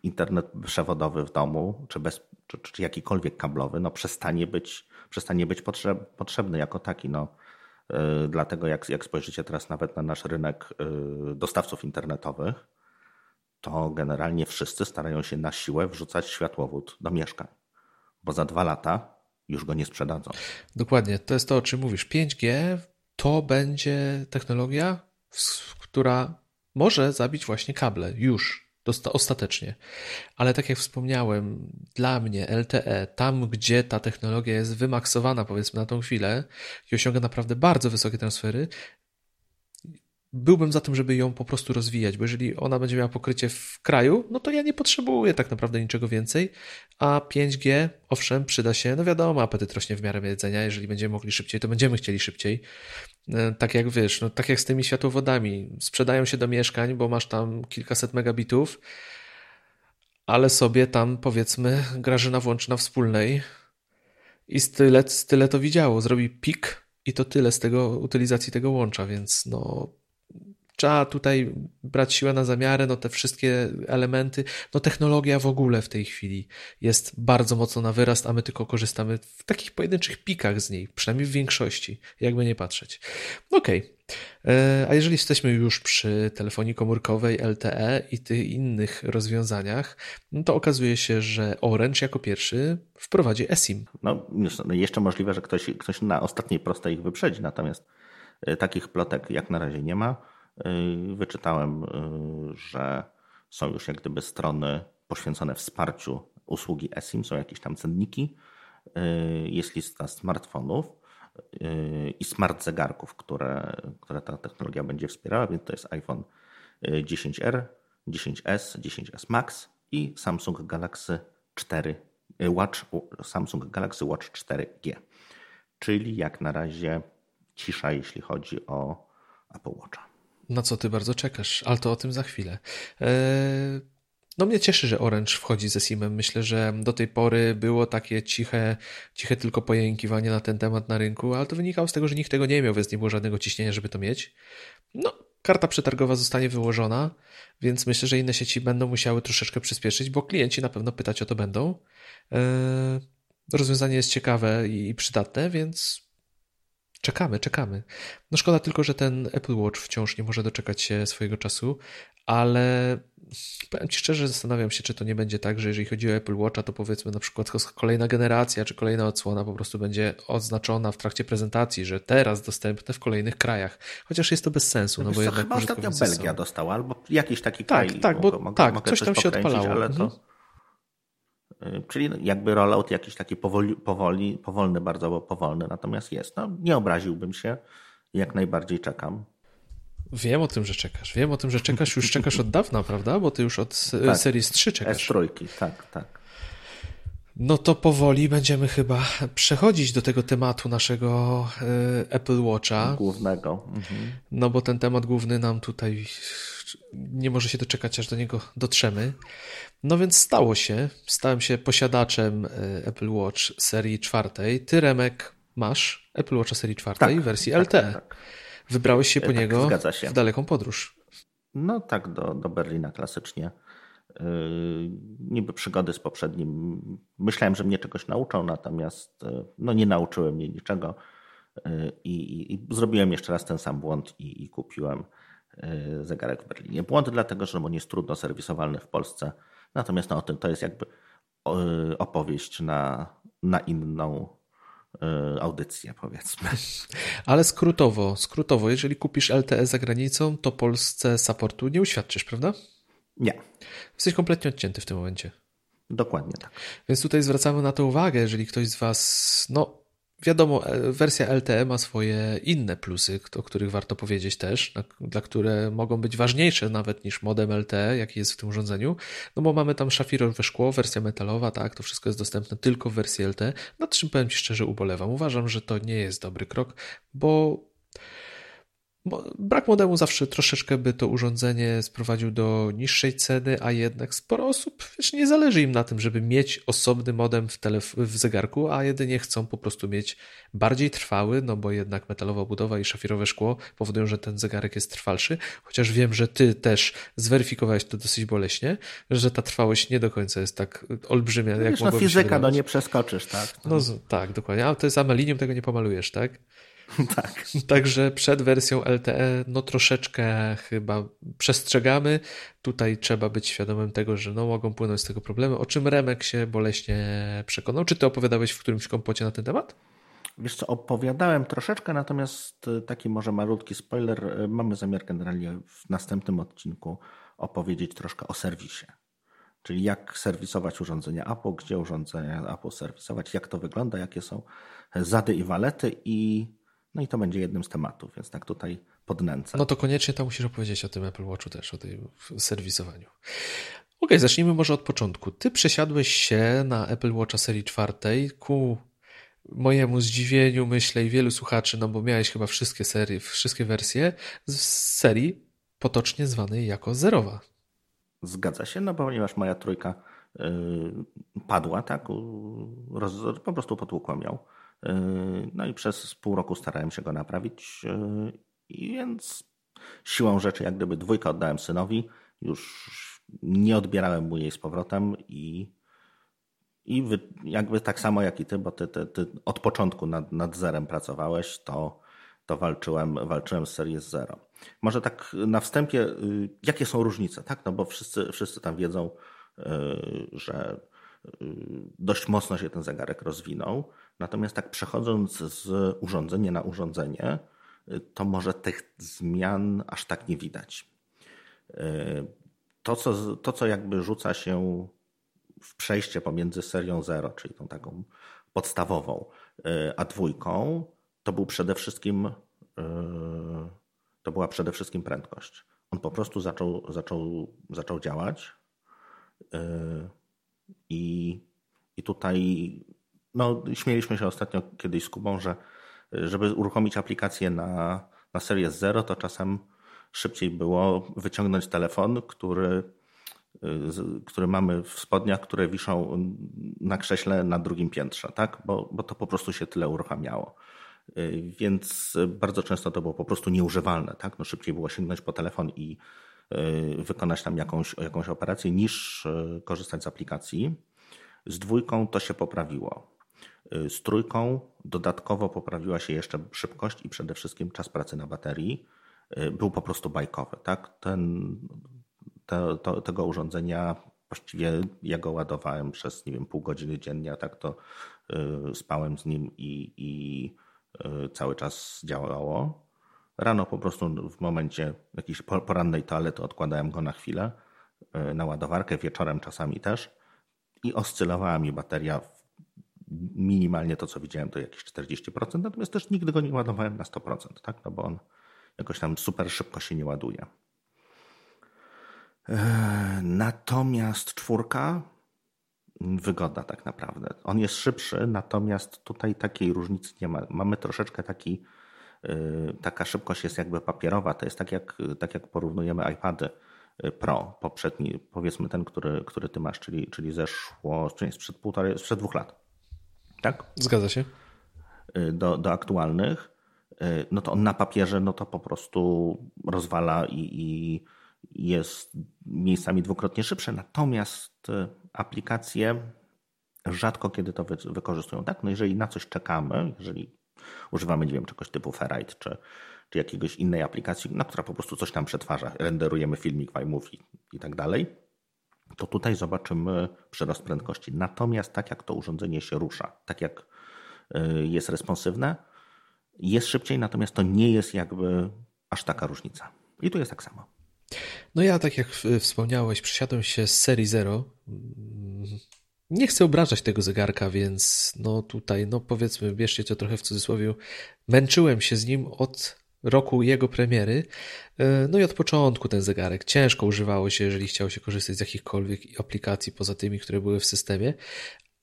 internet przewodowy w domu, czy, bez, czy, czy jakikolwiek kablowy, no przestanie być, przestanie być potrzeb, potrzebny jako taki. No. Dlatego jak, jak spojrzycie teraz nawet na nasz rynek dostawców internetowych, to generalnie wszyscy starają się na siłę wrzucać światłowód do mieszkań, bo za dwa lata już go nie sprzedadzą. Dokładnie, to jest to, o czym mówisz. 5G to będzie technologia, która może zabić właśnie kable już ostatecznie. Ale tak jak wspomniałem, dla mnie LTE, tam gdzie ta technologia jest wymaksowana, powiedzmy na tą chwilę i osiąga naprawdę bardzo wysokie transfery, byłbym za tym, żeby ją po prostu rozwijać, bo jeżeli ona będzie miała pokrycie w kraju, no to ja nie potrzebuję tak naprawdę niczego więcej, a 5G, owszem, przyda się, no wiadomo, apetyt rośnie w miarę jedzenia, jeżeli będziemy mogli szybciej, to będziemy chcieli szybciej, tak jak wiesz, no tak jak z tymi światłowodami, sprzedają się do mieszkań, bo masz tam kilkaset megabitów, ale sobie tam powiedzmy Grażyna włączy na wspólnej i tyle, tyle to widziało, zrobi pik i to tyle z tego utylizacji tego łącza, więc no trzeba tutaj brać siłę na zamiarę, no te wszystkie elementy, no technologia w ogóle w tej chwili jest bardzo mocno na wyrast, a my tylko korzystamy w takich pojedynczych pikach z niej, przynajmniej w większości, jakby nie patrzeć. Okej, okay. E, a jeżeli jesteśmy już przy telefonii komórkowej LTE i tych innych rozwiązaniach, no to okazuje się, że Orange jako pierwszy wprowadzi eSIM. No, no jeszcze możliwe, że ktoś, ktoś na ostatniej prostej ich wyprzedzi, natomiast e, takich plotek jak na razie nie ma. Y, wyczytałem, y, że są już jak gdyby strony poświęcone wsparciu usługi eSIM, są jakieś tam cenniki, y, jest lista smartfonów i smart zegarków, które, które ta technologia będzie wspierała, więc to jest iPhone 10R, 10S, 10S Max i Samsung Galaxy 4 Watch, Samsung Galaxy Watch 4G. Czyli jak na razie cisza, jeśli chodzi o Apple Watcha na co ty bardzo czekasz, ale to o tym za chwilę. E, no mnie cieszy, że Orange wchodzi ze Simem. Myślę, że do tej pory było takie ciche, ciche tylko pojękiwanie na ten temat na rynku, ale to wynikało z tego, że nikt tego nie miał, więc nie było żadnego ciśnienia, żeby to mieć. No, karta przetargowa zostanie wyłożona, więc myślę, że inne sieci będą musiały troszeczkę przyspieszyć, bo klienci na pewno pytać o to będą. E, rozwiązanie jest ciekawe i przydatne, więc Czekamy, czekamy. No szkoda tylko, że ten Apple Watch wciąż nie może doczekać się swojego czasu, ale powiem Ci szczerze, zastanawiam się, czy to nie będzie tak, że jeżeli chodzi o Apple Watcha, to powiedzmy na przykład kolejna generacja, czy kolejna odsłona po prostu będzie oznaczona w trakcie prezentacji, że teraz dostępne w kolejnych krajach. Chociaż jest to bez sensu, no, no bo jednak chyba ostatnio Belgia są... dostała, albo jakiś taki tak, kraj. Tak, bo, mogę, tak, mogę coś tam się odpalało. Ale to... Mhm. Y, czyli jakby rollout jakiś taki powoli, powoli, powolny, bardzo powolny, natomiast jest. No, nie obraziłbym się, jak najbardziej czekam. Wiem o tym, że czekasz. Wiem o tym, że czekasz. Już czekasz od dawna, prawda? Bo ty już od tak, Series 3 czekasz. S3, tak, tak. No to powoli będziemy chyba przechodzić do tego tematu naszego y, Apple Watcha. Głównego. Mhm. No bo ten temat główny nam tutaj nie może się doczekać, aż do niego dotrzemy. No więc stało się. Stałem się posiadaczem e, Apple Watch serii czwartej. Ty, Remek, masz Apple Watcha serii czwartej tak, wersji tak, LTE. Tak, Wybrałeś się po tak, niego w daleką podróż. No tak, do, do Berlina klasycznie. Yy, niby przygody z poprzednim. Myślałem, że mnie czegoś nauczą, natomiast no, nie nauczyły mnie niczego. Yy, I, i, zrobiłem jeszcze raz ten sam błąd i, i kupiłem zegarek w Berlinie. Błąd dlatego, że on jest trudno serwisowalny w Polsce Natomiast no, to jest jakby opowieść na, na inną e, audycję, powiedzmy. Ale skrótowo, skrótowo, jeżeli kupisz LTE za granicą, to Polsce supportu nie uświadczysz, prawda? Nie. Jesteś kompletnie odcięty w tym momencie. Dokładnie tak. Więc tutaj zwracamy na to uwagę, jeżeli ktoś z Was, no Wiadomo, e, wersja LTE ma swoje inne plusy, o których warto powiedzieć też, dla które mogą być ważniejsze nawet niż modem LTE, jaki jest w tym urządzeniu, no bo mamy tam szafirowe szkło, wersja metalowa, tak, to wszystko jest dostępne tylko w wersji LTE, nad czym powiem Ci szczerze ubolewam. Uważam, że to nie jest dobry krok, bo Brak modemu zawsze troszeczkę by to urządzenie sprowadził do niższej ceny, a jednak sporo osób wiesz, nie zależy im na tym, żeby mieć osobny modem w, telef- w zegarku, a jedynie chcą po prostu mieć bardziej trwały, no bo jednak metalowa budowa i szafirowe szkło powodują, że ten zegarek jest trwalszy, chociaż wiem, że ty też zweryfikowałeś to dosyć boleśnie, że ta trwałość nie do końca jest tak olbrzymia, no, jak wiesz, no fizyka, no nie przeskoczysz, tak? No, no tak, dokładnie, ale to jest amelinium, tego nie pomalujesz, tak? Tak. Także przed wersją LTE no troszeczkę chyba przestrzegamy. Tutaj trzeba być świadomym tego, że no mogą płynąć z tego problemy, o czym Remek się boleśnie przekonał. Czy ty opowiadałeś w którymś kompocie na ten temat? Wiesz co, opowiadałem troszeczkę, natomiast taki może malutki spoiler. Mamy zamiar generalnie w następnym odcinku opowiedzieć troszkę o serwisie. Czyli jak serwisować urządzenia Apple, gdzie urządzenia Apple serwisować, jak to wygląda, jakie są zady i walety i no i to będzie jednym z tematów, więc tak tutaj podnęcę. No to koniecznie to musisz opowiedzieć o tym Apple Watchu też, o tym serwisowaniu. Ok, zacznijmy może od początku. Ty przesiadłeś się na Apple Watcha serii czwartej ku mojemu zdziwieniu, myślę, i wielu słuchaczy, no bo miałeś chyba wszystkie serie, wszystkie wersje z serii potocznie zwanej jako zerowa. Zgadza się, no ponieważ moja trójka yy, padła, tak, roz, po prostu potłukłem ją. Yy, no i przez pół roku starałem się go naprawić, yy, więc siłą rzeczy, jak gdyby dwójkę oddałem synowi, już nie odbierałem mu jej z powrotem i, i wy, jakby tak samo jak i ty, bo ty, ty, ty od początku nad, nad zerem pracowałeś, to, to walczyłem, walczyłem z Series Zero. Może tak na wstępie, yy, jakie są różnice, tak? No bo wszyscy, wszyscy tam wiedzą, że dość mocno się ten zegarek rozwinął. Natomiast tak przechodząc z urządzenia na urządzenie, to może tych zmian aż tak nie widać. To, co, to, co jakby rzuca się w przejście pomiędzy serią 0, czyli tą taką podstawową, a dwójką, to był przede wszystkim to była przede wszystkim prędkość. On po prostu zaczął, zaczął, zaczął działać i, i tutaj no, śmieliśmy się ostatnio kiedyś z Kubą, że żeby uruchomić aplikację na, na Series Zero, to czasem szybciej było wyciągnąć telefon, który, który mamy w spodniach, które wiszą na krześle na drugim piętrze, tak? bo, bo to po prostu się tyle uruchamiało. Więc bardzo często to było po prostu nieużywalne. Tak? No szybciej było sięgnąć po telefon i y, wykonać tam jakąś, jakąś operację, niż y, korzystać z aplikacji. Z dwójką to się poprawiło. Y, z trójką dodatkowo poprawiła się jeszcze szybkość i przede wszystkim czas pracy na baterii. Y, był po prostu bajkowy. Tak? Ten, te, to, tego urządzenia właściwie ja go ładowałem przez nie wiem, pół godziny dziennie, a tak to y, spałem z nim i, i cały czas działało. Rano po prostu w momencie jakiejś porannej toalety odkładałem go na chwilę na ładowarkę, wieczorem czasami też i oscylowała mi bateria minimalnie to, co widziałem, to jakieś 40%, natomiast też nigdy go nie ładowałem na 100%, tak? no bo on jakoś tam super szybko się nie ładuje. Eee, natomiast czwórka, wygoda tak naprawdę. On jest szybszy, natomiast tutaj takiej różnicy nie ma. Mamy troszeczkę taki, eee, taka szybkość jest jakby papierowa. To jest tak jak, tak jak porównujemy iPady Pro, poprzedni, powiedzmy ten, który, który ty masz, czyli, czyli zeszło, czyli sprzed półtorej, sprzed dwóch lat. Tak? Zgadza się. Y, do, do aktualnych, y, no to on na papierze, no to po prostu rozwala i, i jest miejscami dwukrotnie szybsze. Natomiast y, aplikacje rzadko kiedy to wy, wykorzystują. Tak? No jeżeli na coś czekamy, jeżeli używamy, nie wiem, czegoś typu Ferrite czy, czy jakiegoś innej aplikacji, na która po prostu coś tam przetwarza, renderujemy filmik w iMovie i tak dalej, to tutaj zobaczymy przyrost prędkości. Natomiast tak jak to urządzenie się rusza, tak jak y, jest responsywne, jest szybciej, natomiast to nie jest jakby aż taka różnica. I tu jest tak samo. No ja, tak jak wspomniałeś, przesiadłem się z serii Zero. Nie chcę obrażać tego zegarka, więc no tutaj, no powiedzmy, bierzcie to trochę w cudzysłowie, męczyłem się z nim od roku jego premiery. E, no i od początku ten zegarek ciężko używało się, jeżeli chciało się korzystać z jakichkolwiek aplikacji poza tymi, które były w systemie.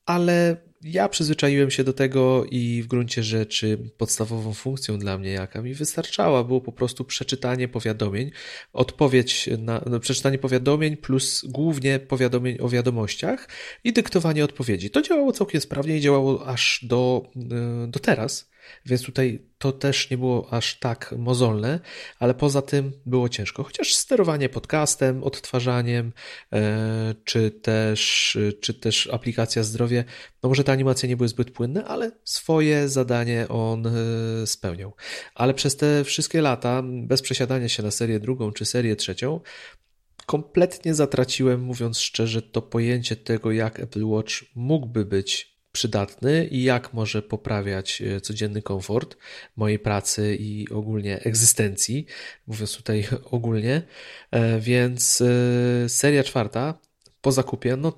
ale ja przyzwyczaiłem się do tego i w gruncie rzeczy podstawową funkcją dla mnie, jaka mi wystarczała, było po prostu przeczytanie powiadomień, odpowiedź na no, przeczytanie powiadomień plus głównie powiadomień o wiadomościach i dyktowanie odpowiedzi. To działało całkiem sprawnie i działało aż do, e, do teraz. Więc tutaj to też nie było aż tak mozolne, ale poza tym było ciężko. Chociaż sterowanie podcastem, odtwarzaniem, e, czy też, czy też aplikacja zdrowie, no może te animacje nie były zbyt płynne, ale swoje zadanie on e, spełniał. Ale przez te wszystkie lata, bez przesiadania się na serię drugą czy serię trzecią, kompletnie zatraciłem, mówiąc szczerze, to pojęcie tego, jak Apple Watch mógłby być przydatny i jak może poprawiać e, codzienny komfort mojej pracy i ogólnie egzystencji, mówiąc tutaj ogólnie. E, więc e, seria czwarta po zakupie, no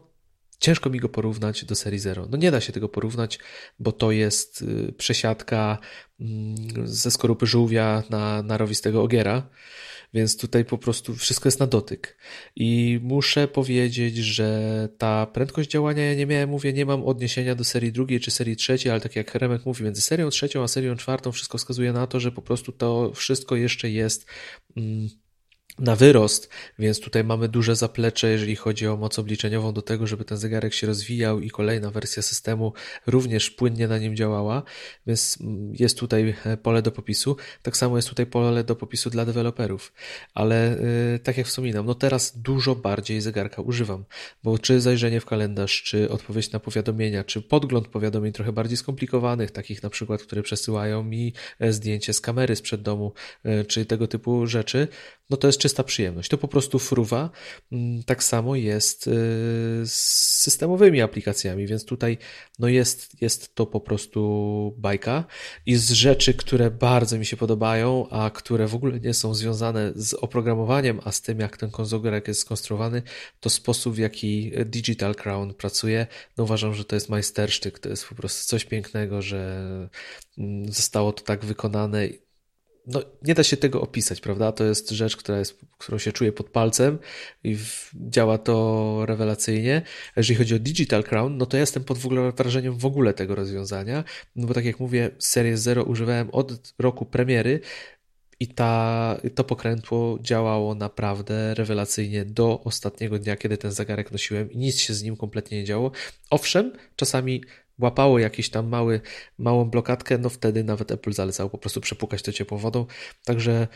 ciężko mi go porównać do serii Zero. No nie da się tego porównać, bo to jest przesiadka mm, ze skorupy żółwia na, na rowistego ogiera. Więc tutaj po prostu wszystko jest na dotyk. I muszę powiedzieć, że ta prędkość działania, ja nie miałem, mówię, nie mam odniesienia do serii drugiej czy serii trzeciej, ale tak jak Remek mówi, między serią trzecią a serią czwartą wszystko wskazuje na to, że po prostu to wszystko jeszcze jest. Mm, na wyrost, więc tutaj mamy duże zaplecze, jeżeli chodzi o moc obliczeniową do tego, żeby ten zegarek się rozwijał i kolejna wersja systemu również płynnie na nim działała, więc jest tutaj e, pole do popisu. Tak samo jest tutaj pole do popisu dla deweloperów, ale yy, tak jak wspominam, no teraz dużo bardziej zegarka używam, bo czy zajrzenie w kalendarz, czy odpowiedź na powiadomienia, czy podgląd powiadomień trochę bardziej skomplikowanych, takich na przykład, które przesyłają mi e, zdjęcie z kamery sprzed domu, yy, czy tego typu rzeczy, no to jest czysta przyjemność. To po prostu fruwa. Mm, tak samo jest y, z systemowymi aplikacjami, więc tutaj no jest, jest to po prostu bajka i z rzeczy, które bardzo mi się podobają, a które w ogóle nie są związane z oprogramowaniem, a z tym, jak ten konzogerek jest skonstruowany, to sposób, w jaki Digital Crown pracuje, no uważam, że to jest majstersztyk, to jest po prostu coś pięknego, że mm, zostało to tak wykonane no, nie da się tego opisać, prawda? To jest rzecz, która jest, którą się czuje pod palcem i w, działa to rewelacyjnie. Jeżeli chodzi o Digital Crown, no to ja jestem pod w ogóle wrażeniem w ogóle tego rozwiązania, no bo tak jak mówię, Series Zero używałem od roku premiery i ta, to pokrętło działało naprawdę rewelacyjnie do ostatniego dnia, kiedy ten zegarek nosiłem i nic się z nim kompletnie nie działo. Owszem, czasami łapało jakiś tam mały, małą blokadkę, no wtedy nawet Apple zalecało po prostu przepukać to ciepłą wodą. Także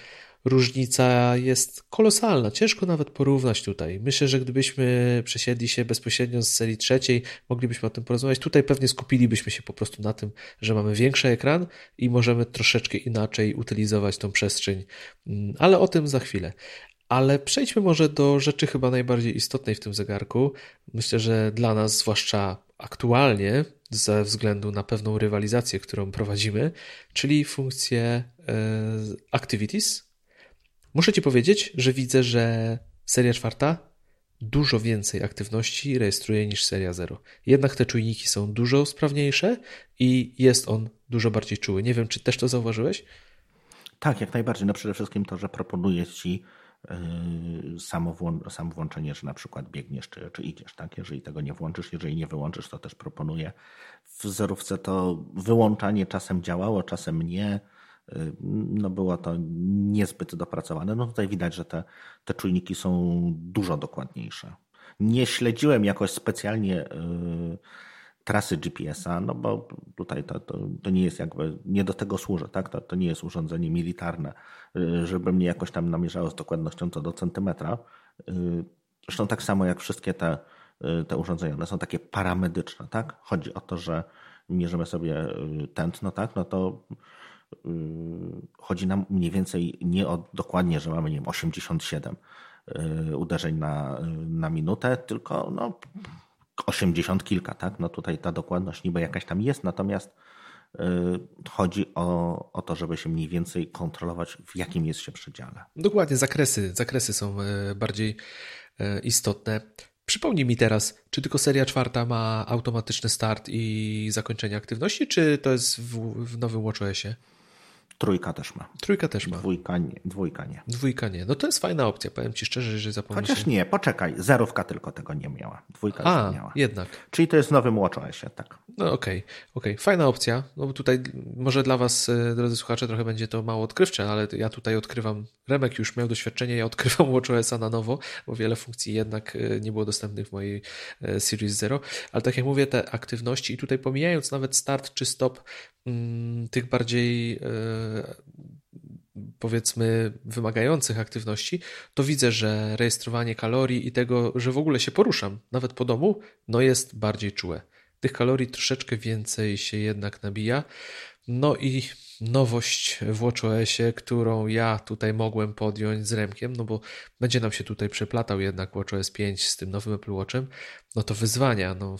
różnica jest kolosalna. Ciężko nawet porównać tutaj. Myślę, że gdybyśmy przesiedli się bezpośrednio z serii trzeciej, moglibyśmy o tym porozmawiać. Tutaj pewnie skupilibyśmy się po prostu na tym, że mamy większy ekran i możemy troszeczkę inaczej utylizować tą przestrzeń, mm, ale o tym za chwilę. Ale przejdźmy może do rzeczy chyba najbardziej istotnej w tym zegarku. Myślę, że dla nas, zwłaszcza aktualnie, ze względu na pewną rywalizację, którą prowadzimy, czyli funkcję e, Activities. Muszę Ci powiedzieć, że widzę, że seria czwarta dużo więcej aktywności rejestruje niż seria 0. Jednak te czujniki są dużo sprawniejsze i jest on dużo bardziej czuły. Nie wiem, czy też to zauważyłeś? Tak, jak najbardziej. No przede wszystkim to, że proponuje Ci samo, włą- samo włączenie, że na przykład biegniesz czy, czy idziesz, tak? Jeżeli tego nie włączysz, jeżeli nie wyłączysz, to też proponuję. W zerówce to wyłączanie czasem działało, czasem nie. Yy, no było to niezbyt dopracowane. No tutaj widać, że te, te czujniki są dużo dokładniejsze. Nie śledziłem jakoś specjalnie yy, trasy GPS-a, no bo tutaj to, to, to, nie jest jakby, nie do tego służy, tak? To, to nie jest urządzenie militarne, y, żeby mnie jakoś tam namierzało z dokładnością co do centymetra. Y, zresztą tak samo jak wszystkie te, y, te urządzenia, one są takie paramedyczne, tak? Chodzi o to, że mierzymy sobie tętno, tak? No to chodzi nam mniej więcej nie o dokładnie, że mamy, nie wiem, 87 uderzeń na, na minutę, tylko no 80 kilka, tak? No tutaj ta dokładność niby jakaś tam jest, natomiast y, chodzi o, o to, żeby się mniej więcej kontrolować, w jakim jest się przedziale. Dokładnie, zakresy, zakresy są e, bardziej e, istotne. Przypomnij mi teraz, czy tylko seria czwarta ma automatyczny start i zakończenie aktywności, czy to jest w, w nowym WatchOSie? Trójka też ma. Trójka też ma. Dwójka nie. Dwójka nie. Dwójka nie. No to jest fajna opcja, powiem Ci szczerze, że zapomnisz. Chociaż nie, poczekaj, zerówka tylko tego nie miała. Dwójka A, już miała. jednak. Czyli to jest w nowym WatchOSie, tak. No okej, okay, okej. Okay. Fajna opcja. No bo tutaj może dla Was, e, drodzy słuchacze, trochę będzie to mało odkrywcze, ale ja tutaj odkrywam, Remek już miał doświadczenie, ja odkrywam WatchOSa na nowo, bo wiele funkcji jednak e, nie było dostępnych w mojej e, Series Zero, ale tak jak mówię, te aktywności i tutaj pomijając nawet start czy stop tych bardziej powiedzmy wymagających aktywności, to widzę, że rejestrowanie kalorii i tego, że w ogóle się poruszam, nawet po domu, no jest bardziej czułe. Tych kalorii troszeczkę więcej się jednak nabija. No i nowość w WatchOSie, którą ja tutaj mogłem podjąć z Remkiem, no bo będzie nam się tutaj przeplatał jednak WatchOS 5 z tym nowym Apple Watchem, no to wyzwania, no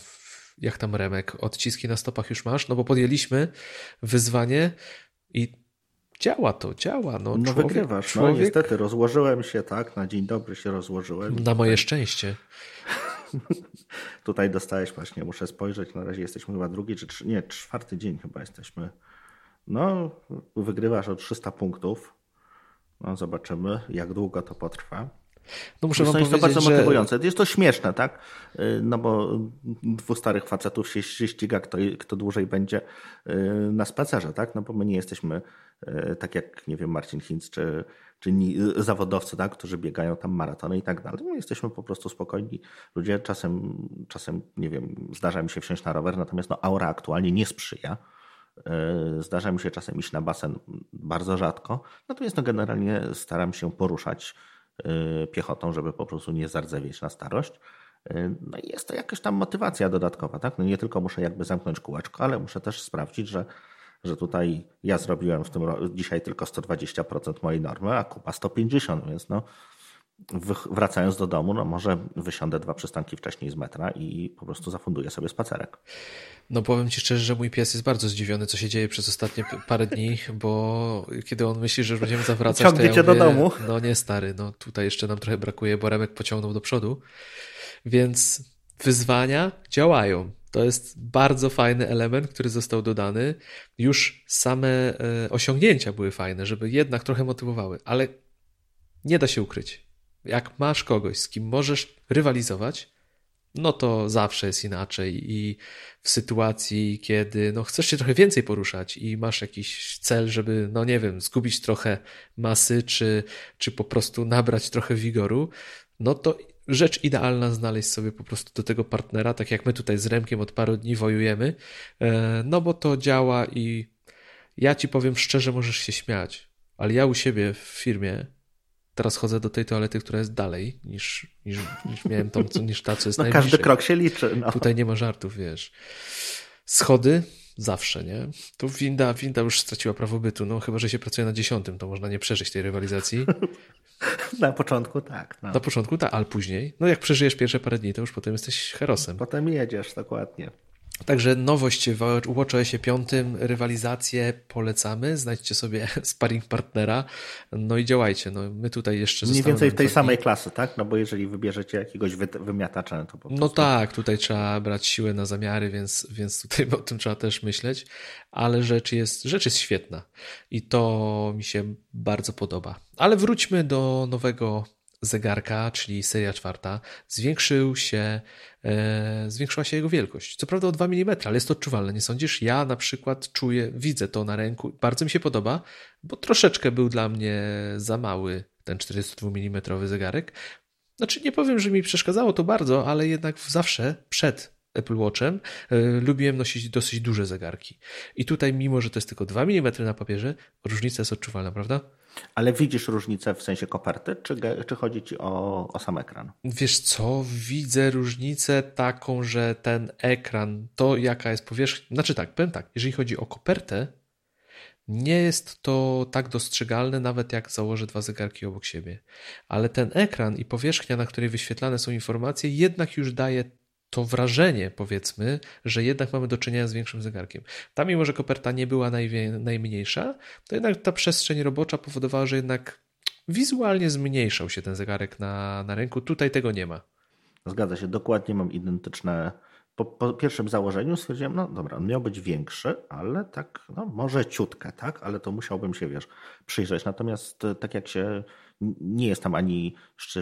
jak tam Remek, odciski na stopach już masz? No bo podjęliśmy wyzwanie i działa to, działa. No, no człowiek, wygrywasz. No, człowiek... No niestety, rozłożyłem się, tak, na dzień dobry się rozłożyłem. Na moje szczęście. Tutaj dostałeś właśnie, muszę spojrzeć, na razie jesteśmy chyba drugi, czy nie, czwarty dzień chyba jesteśmy. No, wygrywasz o 300 punktów. No, zobaczymy, jak długo to potrwa. No muszę wam jest to bardzo że... motywujące. Jest to śmieszne, tak? Y, no bo dwóch starych facetów się ściga, kto, kto dłużej będzie y, na spacerze, tak? No bo my nie jesteśmy y, tak jak, nie wiem, Marcin Hinz czy, czy zawodowcy, tak? którzy biegają tam maratony i tak dalej. My jesteśmy po prostu spokojni ludzie. Czasem, czasem, nie wiem, zdarza mi się wsiąść na rower, natomiast no, aura aktualnie nie sprzyja. Zdarza mi się czasem iść na basen bardzo rzadko, natomiast no, generalnie staram się poruszać piechotą, żeby po prostu nie zardzewieć na starość. Y, no i jest to jakaś tam motywacja dodatkowa, tak? No nie tylko muszę jakby zamknąć kółeczko, ale muszę też sprawdzić, że, że tutaj ja zrobiłem w tym dzisiaj tylko 120% mojej normy, a kupa 150, więc no wracając do domu, no może wysiądę dwa przystanki wcześniej z metra i po prostu zafunduję sobie spacerek. No powiem Ci szczerze, że mój pies jest bardzo zdziwiony, co się dzieje przez ostatnie parę dni, bo kiedy on myśli, że będziemy zawracać, Ciągnie to ja mówię, do domu. No nie stary, no tutaj jeszcze nam trochę brakuje, bo Remek pociągnął do przodu, więc wyzwania działają. To jest bardzo fajny element, który został dodany. Już same e, osiągnięcia były fajne, żeby jednak trochę motywowały, ale nie da się ukryć jak masz kogoś, z kim możesz rywalizować, no to zawsze jest inaczej i w sytuacji, kiedy no, chcesz się trochę więcej poruszać i masz jakiś cel, żeby, no nie wiem, zgubić trochę masy, czy, czy po prostu nabrać trochę wigoru, no to rzecz idealna znaleźć sobie po prostu do tego partnera, tak jak my tutaj z Remkiem od paru dni wojujemy, e, no bo to działa i ja ci powiem szczerze, możesz się śmiać, ale ja u siebie w firmie teraz chodzę do tej toalety, która jest dalej niż, niż, niż miałem tą, co, niż ta, co jest no, najbliżej. Każdy krok się liczy. No. Tutaj nie ma żartów, wiesz. Schody zawsze, nie? Tu winda, winda już straciła prawo bytu, no chyba, że się pracuje na dziesiątym, to można nie przeżyć tej rywalizacji. na początku tak. No. Na początku tak, ale później, no jak przeżyjesz pierwsze parę dni, to już potem jesteś herosem. Potem jedziesz, dokładnie. Także nowość w WatchOSie 5, rywalizację polecamy. Znajdźcie sobie sparring partnera, no i działajcie. No, my tutaj jeszcze Mniej więcej w tej samej klasy, tak? No bo jeżeli wybierzecie jakiegoś wymiatacza, no to po prostu... No tak, tutaj trzeba brać siłę na zamiary, więc, więc tutaj o tym trzeba też myśleć, ale rzecz jest, rzecz jest świetna i to mi się bardzo podoba. Ale wróćmy do nowego zegarka, czyli seria czwarta, zwiększył się, e, zwiększyła się jego wielkość. Co prawda o 2 mm, ale jest to odczuwalne, nie sądzisz? Ja na przykład czuję, widzę to na ręku, bardzo mi się podoba, bo troszeczkę był dla mnie za mały ten 42 mm zegarek. Znaczy nie powiem, że mi przeszkadzało to bardzo, ale jednak zawsze przed Apple Watchem e, lubiłem nosić dosyć duże zegarki. I tutaj, mimo że to jest tylko 2 mm na papierze, różnica jest odczuwalna, prawda? Ale widzisz różnicę w sensie koperty, czy, czy chodzi ci o, o sam ekran? Wiesz co, widzę różnicę taką, że ten ekran, to jaka jest powierzchnia, znaczy tak, powiem tak, jeżeli chodzi o kopertę, nie jest to tak dostrzegalne, nawet jak założę dwa zegarki obok siebie. Ale ten ekran i powierzchnia, na której wyświetlane są informacje, jednak już daje to wrażenie, powiedzmy, że jednak mamy do czynienia z większym zegarkiem. Tam, mimo że koperta nie była najmniejsza, to jednak ta przestrzeń robocza powodowała, że jednak wizualnie zmniejszał się ten zegarek na, na ręku. Tutaj tego nie ma. Zgadza się, dokładnie mam identyczne po, po, pierwszym założeniu stwierdziłem, no dobra, on miał być większy, ale tak, no może ciutkę, tak, ale to musiałbym się, wiesz, przyjrzeć. Natomiast e, tak jak się, nie jest tam ani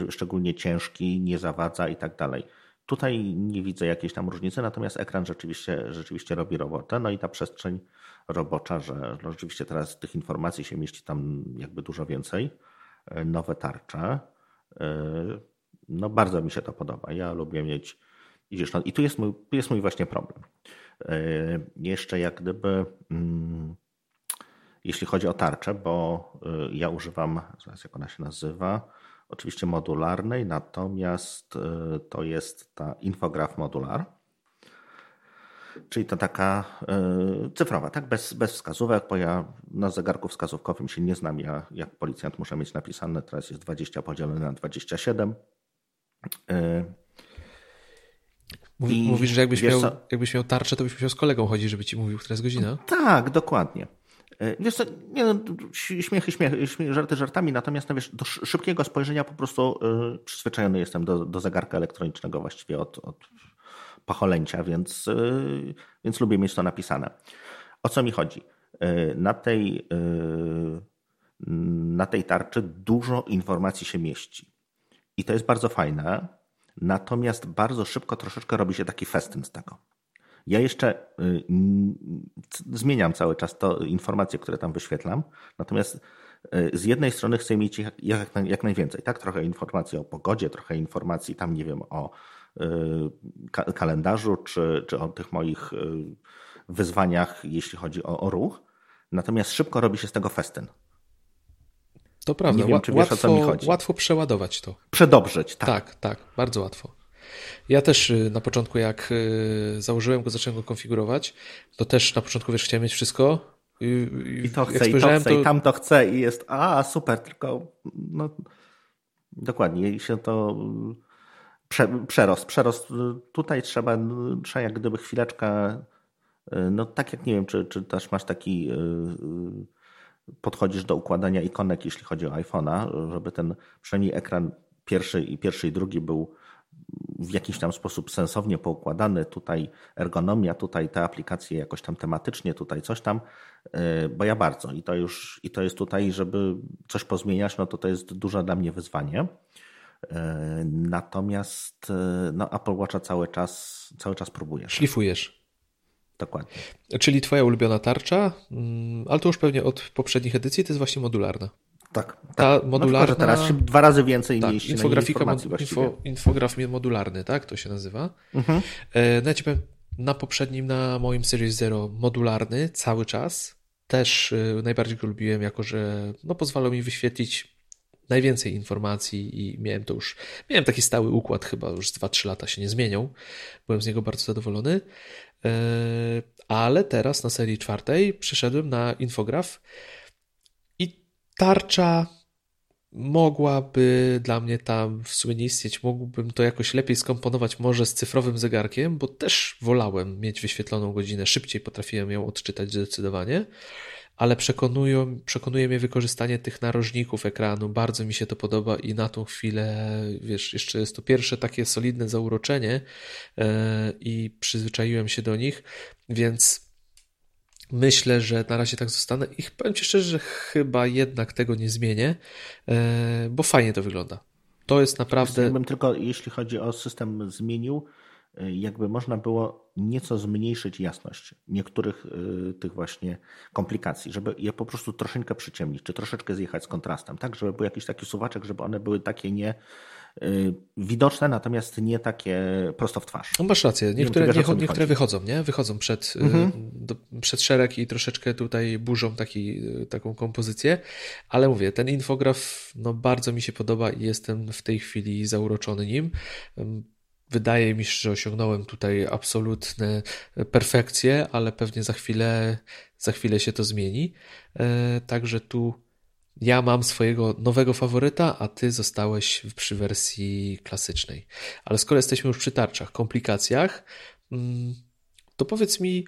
szczególnie ciężki, nie zawadza i tak dalej. Tutaj nie widzę jakiejś tam różnicy, natomiast ekran rzeczywiście, rzeczywiście robi robotę. No i ta przestrzeń robocza, że no rzeczywiście teraz tych informacji się mieści tam jakby dużo więcej. E, nowe tarcze. E, no bardzo mi się to podoba. Ja lubię mieć idziesz I tu jest mój, tu jest mój właśnie problem. E, jeszcze jak gdyby, mm, jeśli chodzi o tarczę, bo ja używam, zaraz jak ona się nazywa, oczywiście modularnej, natomiast to jest ta infograf modular. Czyli to taka y, cyfrowa, tak? Bez, bez wskazówek, bo ja na zegarku wskazówkowym się nie znam. Ja, jak policjant muszę mieć napisane, teraz jest 20 podzielone na 27. Y, I Mówisz, że jakbyś miał, jakbyś miał tarczę, to byś musiał z kolegą chodzić, żeby ci mówił, która jest godzina? Tak, dokładnie. Y, wiesz co, nie no, śmiechy, śmiechy, śmiechy, żarty żartami, natomiast no wiesz, do szybkiego spojrzenia po prostu y, przyzwyczajony jestem do, do zegarka elektronicznego właściwie od, od pacholęcia, więc, y, więc lubię mieć to napisane. O co mi chodzi? Na tej, na tej tarczy dużo informacji się mieści. I to jest bardzo fajne, natomiast bardzo szybko troszeczkę robi się taki festyn z tego. Ja jeszcze zmieniam cały czas to informacje, które tam wyświetlam, natomiast z jednej strony chcę mieć jak, jak najwięcej, tak? Trochę informacji o pogodzie, trochę informacji tam, nie wiem, o Y, kalendarzu, czy, czy o tych moich y, wyzwaniach, jeśli chodzi o, o ruch. Natomiast szybko robi się z tego festyn. To prawda. Nie wiem, czy wiesz, łatwo, o co mi chodzi. Łatwo przeładować to. Przedobrzyć, tak. Tak, tak, bardzo łatwo. Ja też y, na początku, jak założyłem go, zacząłem go konfigurować, to też na początku, wiesz, chciałem mieć wszystko. I, I to chcę, i to chcę, to... i tam to chcę, i jest, a super, tylko no, dokładnie, się to prze, przerost. Przerost tutaj trzeba, trzeba jak gdyby chwileczkę, no tak jak nie wiem, czy, czy też masz taki, podchodzisz do układania ikonek, jeśli chodzi o iPhone'a, żeby ten przynajmniej ekran pierwszy i pierwszy i drugi był w jakiś tam sposób sensownie poukładany, tutaj ergonomia, tutaj te aplikacje jakoś tam tematycznie, tutaj coś tam, bo ja bardzo i to już, i to jest tutaj, żeby coś pozmieniać, no to to jest duże dla mnie wyzwanie. E, natomiast e, no, Apple Watcha cały czas, cały czas próbujesz. Szlifujesz. Dokładnie. Czyli twoja ulubiona tarcza, mm, ale to już pewnie od poprzednich edycji, to jest właśnie modularna. Tak. Ta tak. modularna. No, teraz dwa razy więcej tak, mieści infografika info, infograf modularny, tak? To się nazywa. Mhm. E, no ja ci powiem, na poprzednim, na moim Series Zero modularny cały czas. Też najbardziej go lubiłem, jako że no, pozwalał mi wyświetlić najwięcej informacji i miałem to już, miałem taki stały układ, chyba już 2-3 lata się nie zmieniał. Byłem z niego bardzo zadowolony. E, ale teraz na serii czwartej przeszedłem na infograf tarcza mogłaby dla mnie tam w sumie nie istnieć. Mógłbym to jakoś lepiej skomponować może z cyfrowym zegarkiem, bo też wolałem mieć wyświetloną godzinę. Szybciej potrafiłem ją odczytać zdecydowanie ale przekonują, przekonuje mnie wykorzystanie tych narożników ekranu. Bardzo mi się to podoba i na tą chwilę, wiesz, jeszcze jest to pierwsze takie solidne zauroczenie yy, i przyzwyczaiłem się do nich, więc myślę, że na razie tak zostanę i powiem Ci szczerze, że chyba jednak tego nie zmienię, yy, bo fajnie to wygląda. To jest naprawdę. Ja bym tylko, jeśli chodzi o system, zmienił Y, jakby można było nieco zmniejszyć jasność niektórych y, tych właśnie komplikacji, żeby je po prostu troszeczkę przyciemnić, czy troszeczkę zjechać z kontrastem, tak, żeby był jakiś taki suwaczek, żeby one były takie nie widoczne, natomiast nie takie prosto w twarz. No masz rację, niektóre, nie, wiesz, niektóre wychodzą, nie? Wychodzą przed, mhm. do, przed szereg i troszeczkę tutaj burzą taki, taką kompozycję, ale mówię, ten infograf no, bardzo mi się podoba i jestem w tej chwili zauroczony nim Wydaje mi się, że osiągnąłem tutaj absolutne perfekcję, ale pewnie za chwilę, za chwilę się to zmieni. E, także tu ja mam swojego nowego faworyta, a ty zostałeś przy wersji klasycznej. Ale skoro jesteśmy już przy tarczach, komplikacjach, mm, to powiedz mi,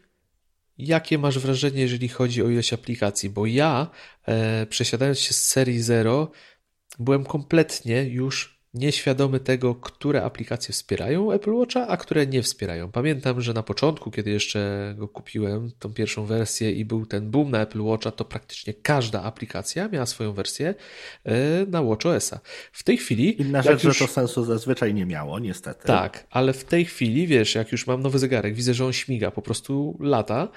jakie masz wrażenie, jeżeli chodzi o ilość aplikacji? Bo ja, e, przesiadając się z serii 0, byłem kompletnie już nieświadomy tego, które aplikacje wspierają Apple Watcha, a które nie wspierają. Pamiętam, że na początku, kiedy jeszcze go kupiłem, tą pierwszą wersję i był ten boom na Apple Watcha, to praktycznie każda aplikacja miała swoją wersję e, na WatchOS-a. W tej chwili... Inna rzecz, już... że to sensu zazwyczaj nie miało, niestety. Tak, ale w tej chwili, wiesz, jak już mam nowy zegarek, widzę, że on śmiga, po prostu lata,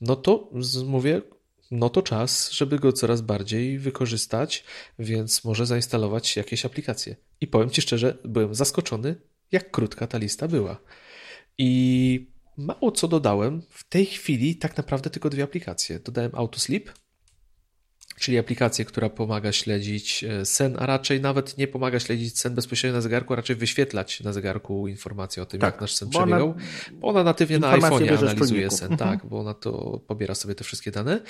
no to mówię, no to czas, żeby go coraz bardziej wykorzystać, więc może zainstalować jakieś aplikacje. I powiem Ci szczerze, byłem zaskoczony, jak krótka ta lista była. I mało co dodałem. W tej chwili tak naprawdę tylko dwie aplikacje. Dodałem Autosleep, czyli aplikację, która pomaga śledzić e, sen, a raczej nawet nie pomaga śledzić sen bezpośrednio na zegarku, a raczej wyświetlać na zegarku informacje o tym, tak, jak nasz sen przebiegał. Ona, bo ona natywnie na iPhone'ie analizuje sen, mhm. tak, bo ona to pobiera sobie te wszystkie dane.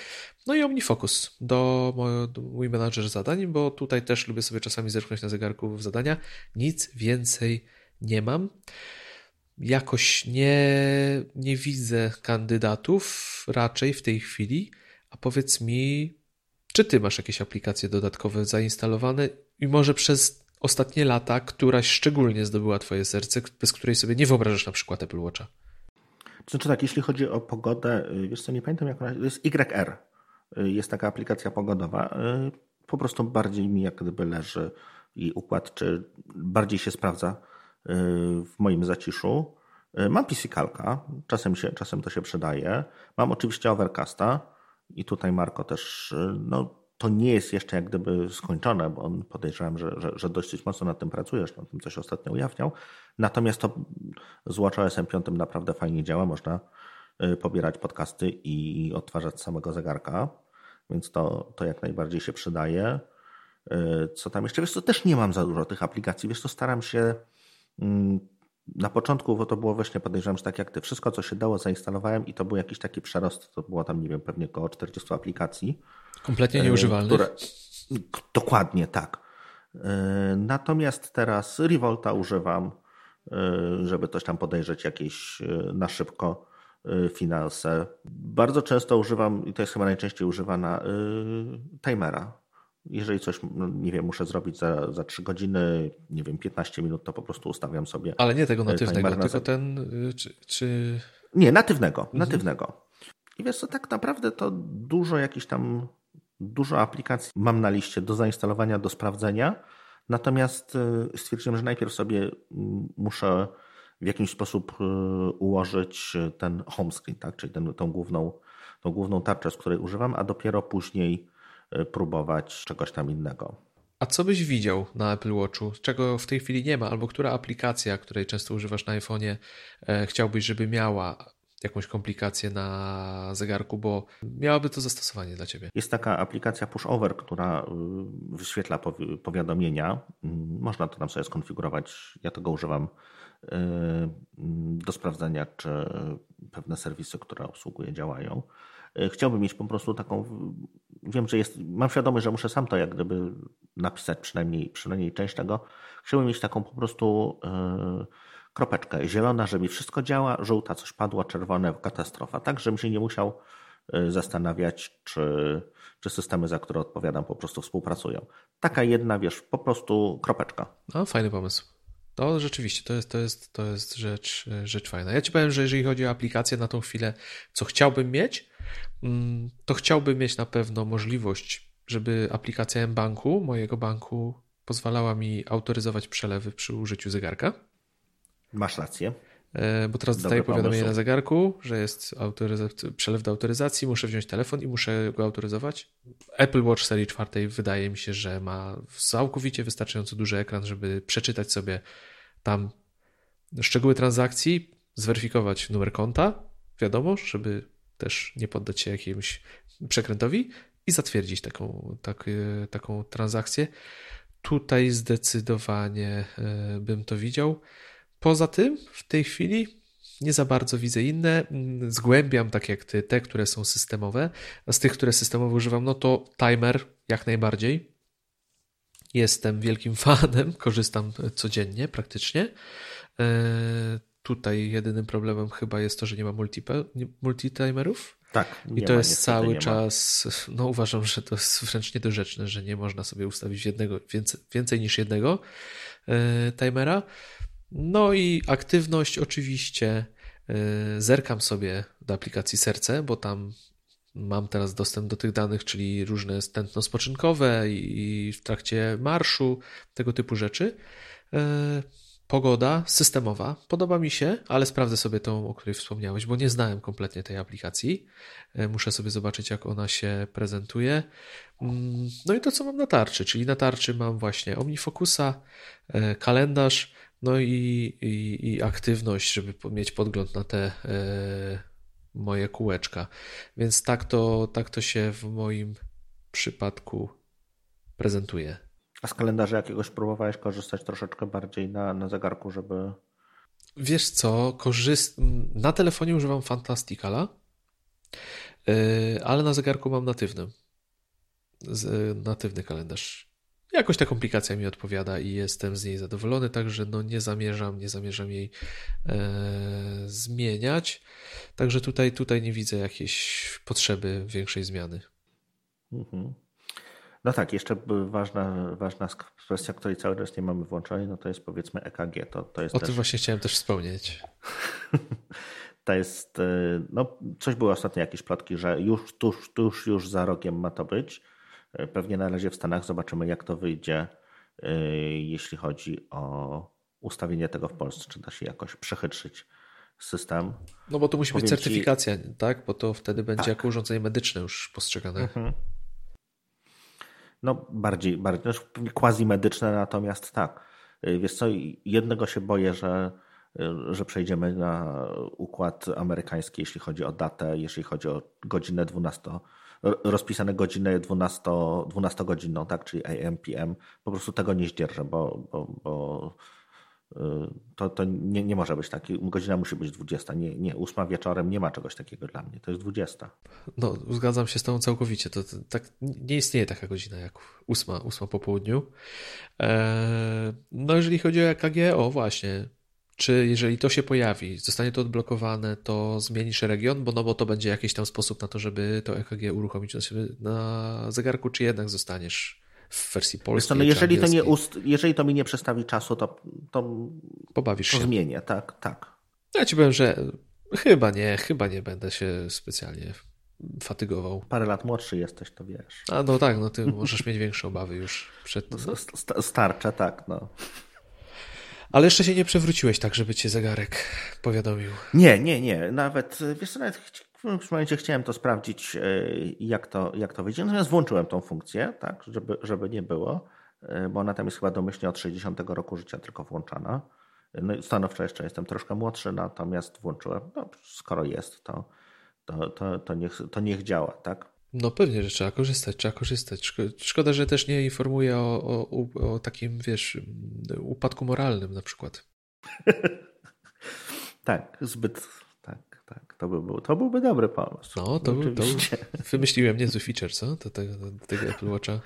No i OmniFocus do, mój, do mój menadżer zadań, bo tutaj też lubię sobie czasami zerknąć na zegarku w zadania. Nic więcej nie mam. Jakoś nie, nie widzę kandydatów raczej w tej chwili, a powiedz mi, czy ty masz jakieś aplikacje dodatkowe zainstalowane i może przez ostatnie lata któraś szczególnie zdobyła twoje serce, bez której sobie nie wyobrażasz na przykład Apple Watcha? Znaczy tak, jeśli chodzi o pogodę, y, wiesz co, nie pamiętam jak ona, to jest YR. Y, jest taka aplikacja pogodowa. Y, po prostu bardziej mi jak gdyby leży i układ, czy bardziej się sprawdza w moim zaciszu. Mam PC Kalka, czasem, się, czasem to się przydaje. Mam oczywiście Overcasta, i tutaj Marko też, y, no to nie jest jeszcze jak gdyby skończone, bo on podejrzewam, że, że, że dosyć mocno nad tym pracujesz, na tym coś ostatnio ujawniał. Natomiast to z WatchOS 5 naprawdę fajnie działa, można y, pobierać podcasty i odtwarzać samego zegarka, więc to, to jak najbardziej się przydaje. Y, co tam jeszcze? Wiesz co, też nie mam za dużo tych aplikacji, wiesz co, staram się mm, na początku bo to było właśnie, podejrzewam, że tak jak ty, wszystko co się dało zainstalowałem i to był jakiś taki przerost, to było tam, nie wiem, pewnie około 40 aplikacji. Kompletnie e, nieużywalnych. Które... Dokładnie, tak. E, natomiast teraz Revolta używam, e, żeby coś tam podejrzeć jakieś na szybko finanse. Bardzo często używam, i to jest chyba najczęściej używana, timera jeżeli coś, no, nie wiem, muszę zrobić za, za 3 godziny, nie wiem, 15 minut, to po prostu ustawiam sobie. Ale nie tego e, natywnego, tylko ten, y, czy, czy... Nie, natywnego, mhm. natywnego. I wiesz co, tak naprawdę to dużo jakichś tam, dużo aplikacji mam na liście do zainstalowania, do sprawdzenia. Natomiast y, stwierdziłem, że najpierw sobie muszę w jakiś sposób y, ułożyć ten home screen, tak? czyli ten, tą, główną, tą główną tarczę, z której używam, a dopiero później próbować czegoś tam innego. A co byś widział na Apple Watchu, czego w tej chwili nie ma, albo która aplikacja, której często używasz na iPhone'ie, e, chciałbyś, żeby miała jakąś komplikację na zegarku, bo miałaby to zastosowanie dla ciebie. Jest taka aplikacja Pushover, która y, wyświetla powiadomienia. Mm, można to tam sobie skonfigurować. Ja tego używam do sprawdzenia, czy pewne serwisy, które obsługuję, działają. E, chciałbym mieć po prostu taką, wiem, że jest, mam świadomość, że muszę sam to jak gdyby napisać przynajmniej, przynajmniej część tego. Chciałbym mieć taką po prostu yy, kropeczkę. Zielona, że mi wszystko działa, żółta coś padło, czerwone katastrofa. Tak, żebym się nie musiał e, zastanawiać, czy, czy systemy, za które odpowiadam, po prostu współpracują. Taka jedna, wiesz, po prostu kropeczka. No, fajny pomysł. To rzeczywiście, to jest, to jest, to jest rzecz, rzecz fajna. Ja ci powiem, że jeżeli chodzi o aplikację na tą chwilę, co chciałbym mieć, mm, to chciałbym mieć na pewno możliwość, żeby aplikacja M-Banku, mojego banku, pozwalała mi autoryzować przelewy przy użyciu zegarka. Masz rację. E, bo teraz dostaję powiadomienie na zegarku, że jest przelew do autoryzacji, muszę wziąć telefon i muszę go autoryzować. Apple Watch serii czwartej wydaje mi się, że ma całkowicie wystarczająco duży ekran, żeby przeczytać sobie tam szczegóły transakcji, zweryfikować numer konta, wiadomo, żeby też nie poddać się jakiemuś przekrętowi i zatwierdzić taką, tak, e, taką transakcję. Tutaj zdecydowanie e, bym to widział. Poza tym w tej chwili nie za bardzo widzę inne. Zgłębiam, tak jak ty, te, które są systemowe. A z tych, które systemowo używam, no to timer jak najbardziej. Jestem wielkim fanem, korzystam codziennie praktycznie. E, tutaj jedynym problemem chyba jest to, że nie ma multitimerów. Tak. I to ma, jest cały czas, no uważam, że to jest wręcz niedorzeczne, że nie można sobie ustawić jednego, więcej, więcej niż jednego. timera. No i aktywność oczywiście zerkam sobie do aplikacji Serce, bo tam mam teraz dostęp do tych danych, czyli różne stętno spoczynkowe i w trakcie marszu, tego typu rzeczy. Pogoda systemowa podoba mi się, ale sprawdzę sobie tą, o której wspomniałeś, bo nie znałem kompletnie tej aplikacji. E, muszę sobie zobaczyć, jak ona się prezentuje. Mm, no i to, co mam na tarczy, czyli na tarczy mam właśnie OmniFocusa, e, kalendarz, no i, i, i aktywność, żeby mieć podgląd na te e, moje kółeczka. Więc tak to, tak to się w moim przypadku prezentuje. A z kalendarza jakiegoś próbowałeś korzystać troszeczkę bardziej na, na zegarku, żeby. Wiesz co, korzyst... na telefonie używam Fantasticala, yy, ale na zegarku mam natywny. Natywny kalendarz. Jakoś ta komplikacja mi odpowiada i jestem z niej zadowolony, także no nie zamierzam, nie zamierzam jej e, zmieniać. Także tutaj, tutaj nie widzę jakiejś potrzeby większej zmiany. Mhm. No tak, jeszcze ważna, ważna kwestia, której cały czas nie mamy włączonej, no to jest powiedzmy EKG. To, to jest o też... tym właśnie chciałem też wspomnieć. to jest, y, no coś było ostatnio jakieś plotki, że już tuż, tuż już za rogiem ma to być. Pewnie na razie w Stanach zobaczymy jak to wyjdzie, y, jeśli chodzi o ustawienie tego w Polsce, czy da się jakoś przechytrzyć system. No bo to musi Powiem być certyfikacja, ci... tak? Bo to wtedy będzie tak. jako urządzenie medyczne już postrzegane. Mhm. No bardziej, bardziej no, quasi medyczne, natomiast tak. Y, wiesz co, jednego się boję, że, y, że przejdziemy na układ amerykański, jeśli chodzi o datę, jeśli chodzi o godzinę 12, rozpisane godzinę 12, 12 godzinną, tak, czyli AM, PM. Po prostu tego nie zdzierżę, bo, bo, bo to, to nie, nie może być taki. Godzina musi być 20. Nie, nie, 8 wieczorem nie ma czegoś takiego dla mnie. To jest 20. No, zgadzam się z Tobą całkowicie. To, to tak, nie istnieje taka godzina jak 8, 8 po południu. Eee, no, jeżeli chodzi o EKG, o właśnie. Czy jeżeli to się pojawi, zostanie to odblokowane, to zmienisz region, bo no bo to będzie jakiś tam sposób na to, żeby to EKG uruchomić na, zegarku, czy jednak zostaniesz w wersji polskiej. no jeżeli, to nie ust, jeżeli to mi nie przestawi czasu, to, to, Pobawisz to się. zmienię, tak, tak. Ja ci powiem, że chyba nie, chyba nie będę się specjalnie fatygował. Parę lat młodszy jesteś, to wiesz. A no tak, no ty możesz mieć większe obawy już przed tym. No, starcze, tak, no. Ale jeszcze się nie przewróciłeś tak, żeby cię zegarek powiadomił. Nie, nie, nie. Nawet, wiesz co, nawet w momencie chciałem to sprawdzić, e, jak to, jak to wyjdzie. Natomiast włączyłem tą funkcję, tak, żeby, żeby nie było, e, bo ona tam jest chyba domyślnie od 60 roku życia tylko włączana. No, stanowczo jeszcze jestem troszkę młodszy, natomiast włączyłem. No, skoro jest, to, to, to, to, niech, to niech działa, tak? No pewnie, że trzeba korzystać, trzeba korzystać. Szkoda, że też nie informuje o, o, o takim, wiesz, upadku moralnym na przykład. tak, zbyt tak. To, by był, to byłby dobry pomysł. No, to, był, to wymyśliłem niezły feature, co? Do tego, do tego Apple Watcha.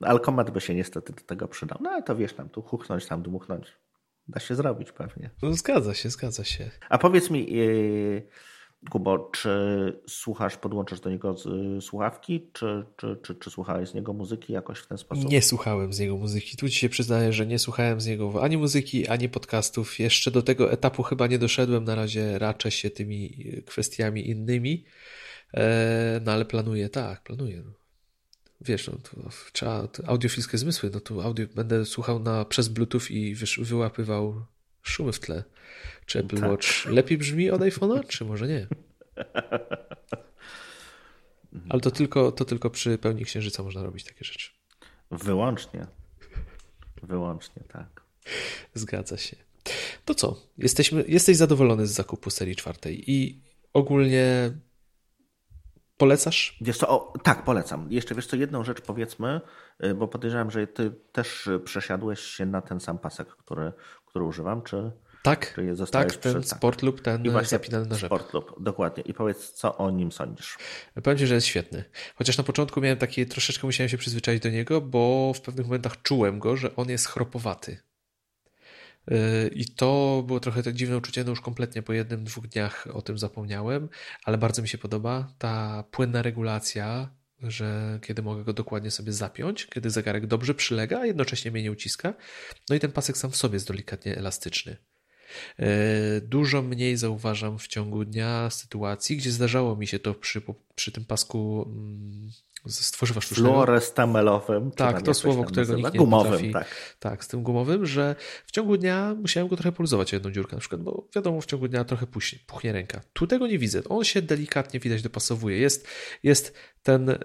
No, Alkomat by się niestety do tego przydał. No ale to wiesz, tam tu huchnąć, tam dmuchnąć. Da się zrobić pewnie. No, zgadza się, zgadza się. A powiedz mi, yy, Kubo, czy słuchasz, podłączasz do niego słuchawki, czy, czy, czy, czy słuchałeś z niego muzyki jakoś w ten sposób? Nie słuchałem z niego muzyki. Tu ci się przyznaję, że nie słuchałem z niego ani muzyki, ani podcastów. Jeszcze do tego etapu chyba nie doszedłem. Na razie raczę się tymi kwestiami innymi. E, no ale planuję, tak, planuję. Wiesz, no, to trzeba audiofilskie zmysły. No to audio będę słuchał na, przez Bluetooth i wyłapywał szumy w tle. Czy Apple tak. Watch lepiej brzmi od iPhone'a, czy może nie? Ale to tylko, to tylko przy pełni księżyca można robić takie rzeczy. Wyłącznie. Wyłącznie, tak. Zgadza się. To co? Jesteśmy, jesteś zadowolony z zakupu serii czwartej i ogólnie polecasz? Wiesz co, o, tak, polecam. Jeszcze wiesz co, jedną rzecz powiedzmy, y, bo podejrzewam, że ty też przesiadłeś się na ten sam pasek, który, który używam, czy... Tak, tak ten sport lub ten I zapinany na rzep. lub, dokładnie. I powiedz, co o nim sądzisz? Powiem Ci, że jest świetny. Chociaż na początku miałem takie, troszeczkę musiałem się przyzwyczaić do niego, bo w pewnych momentach czułem go, że on jest chropowaty. Yy, I to było trochę tak dziwne uczucie, no już kompletnie po jednym, dwóch dniach o tym zapomniałem, ale bardzo mi się podoba ta płynna regulacja że kiedy mogę go dokładnie sobie zapiąć, kiedy zegarek dobrze przylega, a jednocześnie mnie nie uciska. No i ten pasek sam w sobie jest delikatnie elastyczny. E, dużo mniej zauważam w ciągu dnia sytuacji, gdzie zdarzało mi się to przy, przy tym pasku mm, z tworzywa sztucznego. Fluorestamelowym. Tak, to słowo, którego nikt nie gumowym, potrafi. Tak. tak, z tym gumowym, że w ciągu dnia musiałem go trochę poluzować jedną dziurkę na przykład, bo wiadomo, w ciągu dnia trochę puchnie, puchnie ręka. Tu tego nie widzę. On się delikatnie widać dopasowuje. Jest, jest ten y,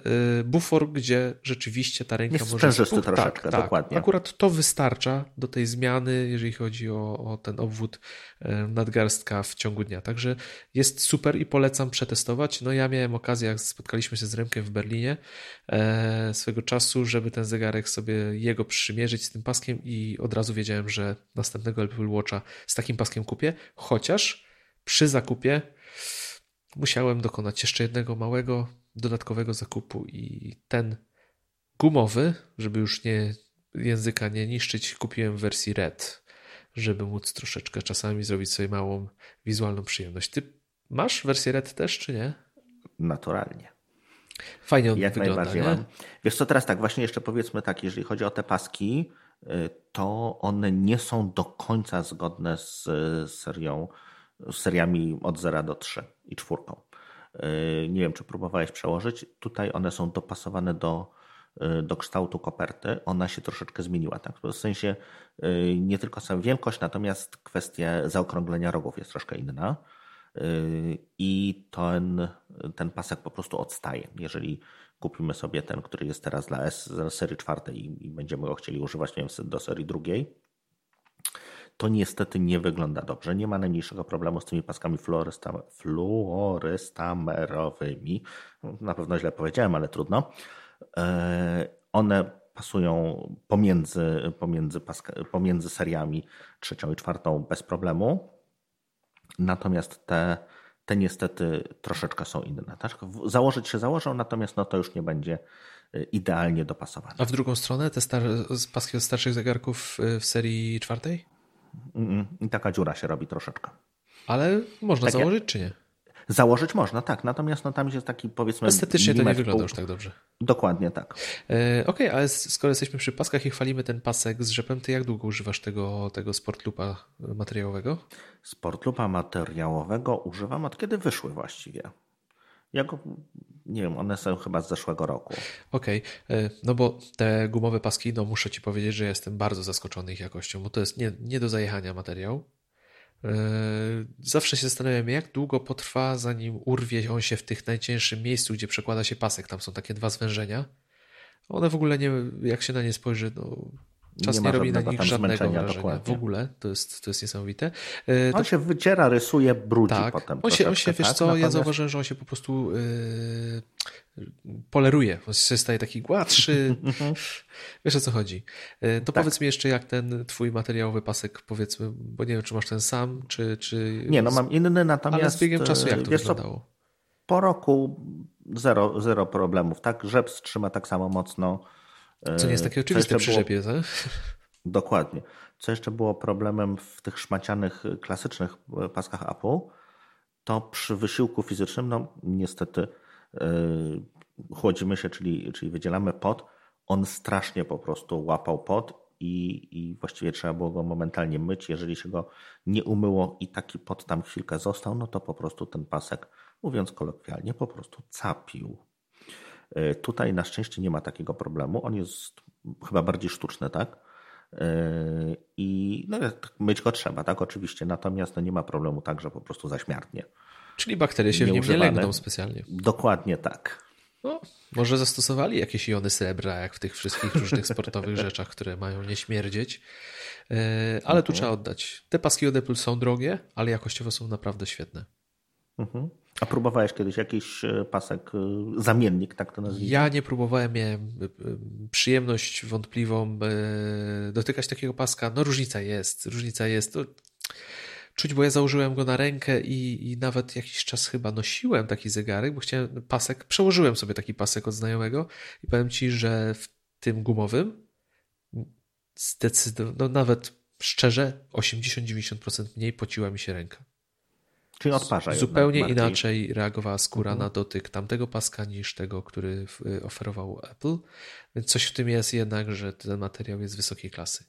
bufor, gdzie rzeczywiście ta ręka jest może... Jest tak, troszeczkę, tak, dokładnie. Akurat to wystarcza do tej zmiany, jeżeli chodzi o, o ten obwód y, nadgarstka w ciągu dnia. Także jest super i polecam przetestować. No ja miałem okazję, jak spotkaliśmy się z Remkiem w Berlinie swego czasu, żeby ten zegarek sobie jego przymierzyć z tym paskiem i od razu wiedziałem, że następnego Apple Watcha z takim paskiem kupię, chociaż przy zakupie musiałem dokonać jeszcze jednego małego dodatkowego zakupu i ten gumowy, żeby już nie języka nie niszczyć, kupiłem w wersji red, żeby móc troszeczkę czasami zrobić sobie małą wizualną przyjemność. Ty masz wersję red też, czy nie? Naturalnie. Fajnie on Jak wygląda, najbardziej nie? mam. Wiesz co, teraz tak, właśnie jeszcze powiedzmy tak, jeżeli chodzi o te paski, y, to one nie są do końca zgodne z serią, z seriami od 0 do 3 i czwórką. Y, nie wiem, czy próbowałeś przełożyć. Tutaj one są dopasowane do, y, do kształtu koperty. Ona się troszeczkę zmieniła. Tak? W sensie y, nie tylko sama wielkość, natomiast kwestia zaokrąglenia rogów jest troszkę inna. I ten, ten pasek po prostu odstaje. Jeżeli kupimy sobie ten, który jest teraz dla S, serii czwartej i będziemy go chcieli używać nie wiem, do serii drugiej, to niestety nie wygląda dobrze. Nie ma najmniejszego problemu z tymi paskami fluorestamerowymi. Na pewno źle powiedziałem, ale trudno. E, one pasują pomiędzy, pomiędzy, paska, pomiędzy seriami trzecią i czwartą bez problemu. Natomiast te, te niestety troszeczkę są inne. Tak? Założyć się założą, natomiast no to już nie będzie e, idealnie dopasowane. A w drugą stronę te star paski od starszych zegarków e, w serii czwartej? I taka dziura się robi troszeczkę. Ale można tak założyć, czy nie? Założyć można, tak. Natomiast no, tam jest taki powiedzmy. Estetycznie to nie wygląda już tak dobrze. Dokładnie tak. E, Okej, okay, ale skoro jesteśmy przy paskach i chwalimy ten pasek z rzepem, to jak długo używasz tego, tego Sportlupa materiałowego? Sportlupa materiałowego używam od kiedy wyszły właściwie. Ja go, nie wiem, one są chyba z zeszłego roku. Okej, okay. no bo te gumowe paski, no muszę Ci powiedzieć, że jestem bardzo zaskoczony ich jakością, bo to jest nie, nie do zajechania materiał. E, zawsze się zastanawiam, jak długo potrwa, zanim urwie on się w tych najcięższym miejscu, gdzie przekłada się pasek. Tam są takie dwa zwężenia. One w ogóle nie, jak się na nie spojrzy, no, Czas nie, nie robi na nich żadnego wrażenia. W ogóle to jest, to jest niesamowite. E, on to... się wyciera, rysuje, brudzi tak. potem. On się, on się wiesz tak? co, Natomiast... ja zauważyłem, że on się po prostu yy, poleruje. On się staje taki gładszy. Mhm. wiesz o co chodzi. Yy, to tak. powiedz mi jeszcze, jak ten twój materiałowy pasek, powiedzmy, bo nie wiem, czy masz ten sam, czy... czy... Nie, no mam inny, natomiast... Ale z biegiem czasu jak to wyglądało? Co? Po roku zero, zero problemów, tak? Rzep trzyma tak samo mocno co nie jest takie oczywiste przy rzepie, tak? Dokładnie. Co jeszcze było problemem w tych szmacianych, klasycznych paskach Apple, to przy wysiłku fizycznym, no niestety yy, chłodzimy się, czyli, czyli wydzielamy pot, on strasznie po prostu łapał pot i, i właściwie trzeba było go momentalnie myć. Jeżeli się go nie umyło i taki pot tam chwilkę został, no to po prostu ten pasek, mówiąc kolokwialnie, po prostu capił. E, tutaj na szczęście nie ma takiego problemu. On jest chyba bardziej sztuczny, tak? E, I no, myć go trzeba, tak? Oczywiście. Natomiast no, nie ma problemu tak, że po prostu zaśmiartnie. Czyli bakterie się w nim nie legną specjalnie. Dokładnie tak. No, może zastosowali jakieś iony srebra, jak w tych wszystkich różnych sportowych rzeczach, które mają nie śmierdzieć. E, ale tu mhm. trzeba oddać. Te paski od Apple są drogie, ale jakościowo są naprawdę świetne. Mhm. A próbowałeś kiedyś jakiś e, pasek, e, zamiennik, tak to nazwijmy? Ja nie próbowałem, miałem e, przyjemność wątpliwą dotykać takiego paska. No różnica jest, różnica jest. Czuć, bo ja założyłem go na rękę i, i nawet jakiś czas chyba nosiłem taki zegarek, bo chciałem pasek, przełożyłem sobie taki pasek od znajomego i powiem Ci, że w tym gumowym zdecydowanie, no nawet szczerze 80-90% mniej pociła mi się ręka. Czyli odparza. Zupełnie inaczej reagowała skóra mhm. na dotyk tamtego paska niż tego, który oferował Apple. Więc coś w tym jest jednak, że ten materiał jest wysokiej klasy.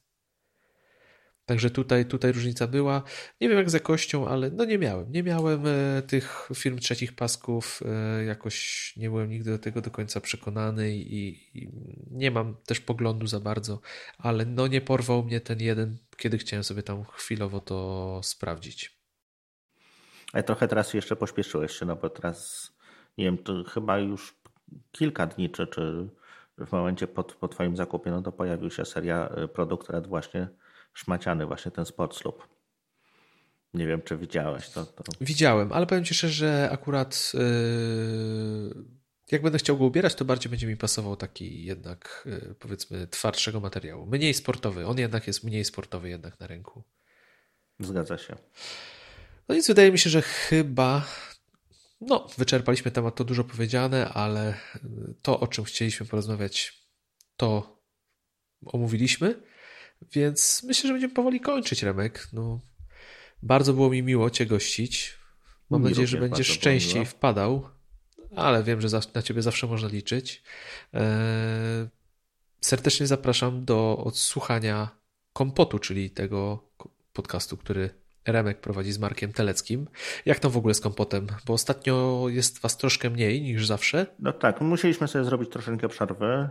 Także tutaj, tutaj różnica była. Nie wiem jak z jakością, ale no nie miałem. Nie miałem e, tych firm trzecich pasków. E, jakoś nie byłem nigdy do tego do końca przekonany i, i, nie mam też poglądu za bardzo, ale no nie porwał mnie ten jeden, kiedy chciałem sobie tam chwilowo to sprawdzić. Ale trochę teraz jeszcze pośpieszyłeś się, no bo teraz nie wiem, to chyba już kilka dni, czy, czy w momencie po, po Twoim zakupie, no to pojawił się seria e, produkt Red właśnie szmaciany właśnie ten Sportsloop. Nie wiem, czy widziałeś to, to. Widziałem, ale powiem Ci szczerze, że akurat yy, jak będę chciał go ubierać, to bardziej będzie mi pasował taki jednak yy, powiedzmy twardszego materiału. Mniej sportowy. On jednak jest mniej sportowy jednak na ręku. Zgadza się. No nic, wydaje mi się, że chyba no, wyczerpaliśmy temat, to dużo powiedziane, ale to, o czym chcieliśmy porozmawiać, to omówiliśmy. Więc myślę, że będziemy powoli kończyć, Remek. No, bardzo było mi miło Cię gościć. Mam mi nadzieję, że będziesz częściej wpadał, ale wiem, że na Ciebie zawsze można liczyć. Eee, serdecznie zapraszam do odsłuchania Kompotu, czyli tego podcastu, który Remek prowadzi z Markiem Teleckim. Jak to w ogóle z kompotem? Bo ostatnio jest was troszkę mniej niż zawsze. No tak, musieliśmy sobie zrobić troszeczkę przerwy,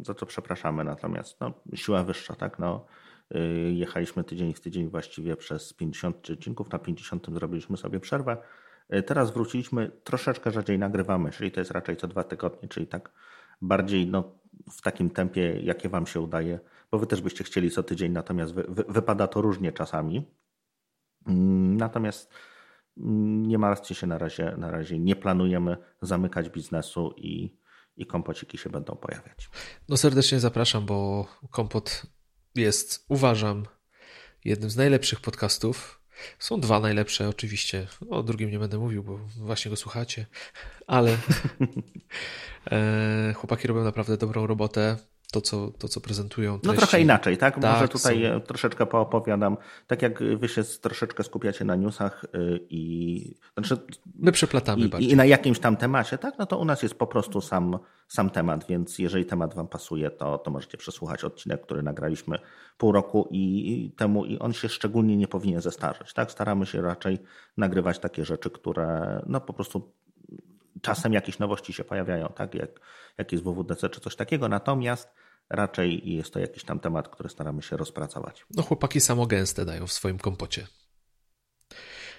y, za co przepraszamy, natomiast no, siła wyższa, tak? No, y, jechaliśmy tydzień w tydzień właściwie przez 50 odcinków, na 50 zrobiliśmy sobie przerwę. Y, teraz wróciliśmy, troszeczkę rzadziej nagrywamy, czyli to jest raczej co dwa tygodnie, czyli tak bardziej no, w takim tempie, jakie Wam się udaje, bo Wy też byście chcieli co tydzień, natomiast wy, wy, wypada to różnie czasami. Mm, natomiast mm, nie martwcie się na razie, na razie nie planujemy zamykać biznesu i, i kompociki się będą pojawiać. No serdecznie zapraszam, bo kompot jest, uważam, jednym z najlepszych podcastów. Są dwa najlepsze oczywiście. O drugim nie będę mówił, bo właśnie go słuchacie, ale e, chłopaki robią naprawdę dobrą robotę to, co, to, co prezentują. Treści. No trochę inaczej, tak? tak Może tutaj są... troszeczkę poopowiadam. Tak jak wy się troszeczkę skupiacie na newsach y, i... Znaczy, My przeplatamy i, bardziej. I na jakimś tam temacie, tak? No to u nas jest po prostu sam, sam temat, więc jeżeli temat wam pasuje, to, to możecie przesłuchać odcinek, który nagraliśmy pół roku i, i temu i on się szczególnie nie powinien zestarzeć, tak? Staramy się raczej nagrywać takie rzeczy, które no po prostu czasem jakieś nowości się pojawiają, tak? Jak, jak jest WWDC czy coś takiego, natomiast raczej jest to jakiś tam temat, który staramy się rozpracować. No chłopaki samo gęste dają w swoim kompocie.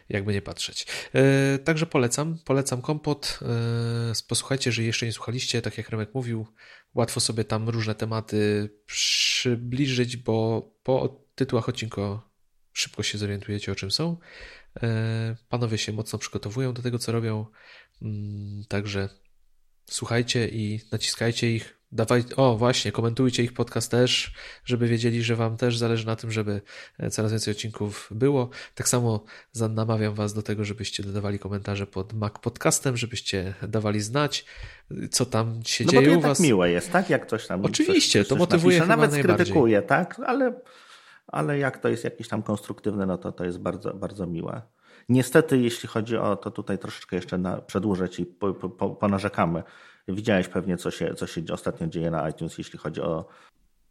Jakby nie patrzeć. E, także polecam, polecam kompot. E, posłuchajcie, że jeszcze nie słuchaliście, tak jak Remek mówił, łatwo sobie tam różne tematy przybliżyć, bo po tytułach odcinka szybko się zorientujecie, o czym są. E, panowie się mocno przygotowują do tego, co robią. Mm, także słuchajcie i naciskajcie ich. Dawaj, o właśnie, komentujcie ich podcast też, żeby wiedzieli, że Wam też zależy na tym, żeby e, coraz więcej odcinków było. Tak samo namawiam Was do tego, żebyście dodawali komentarze pod Mac Podcastem, żebyście dawali znać, co tam się no dzieje bo to u tak Was. tak miłe jest, tak? Jak coś tam. Oczywiście, coś, coś to motywuje napisze. Nawet skrytykuje, tak? Ale, ale jak to jest jakieś tam konstruktywne, no to to jest bardzo, bardzo miłe. Niestety, jeśli chodzi o to, tutaj troszeczkę jeszcze na, przedłużę ci, po, po, ponarzekamy. Widziałeś pewnie, co się, co się ostatnio dzieje na iTunes, jeśli chodzi o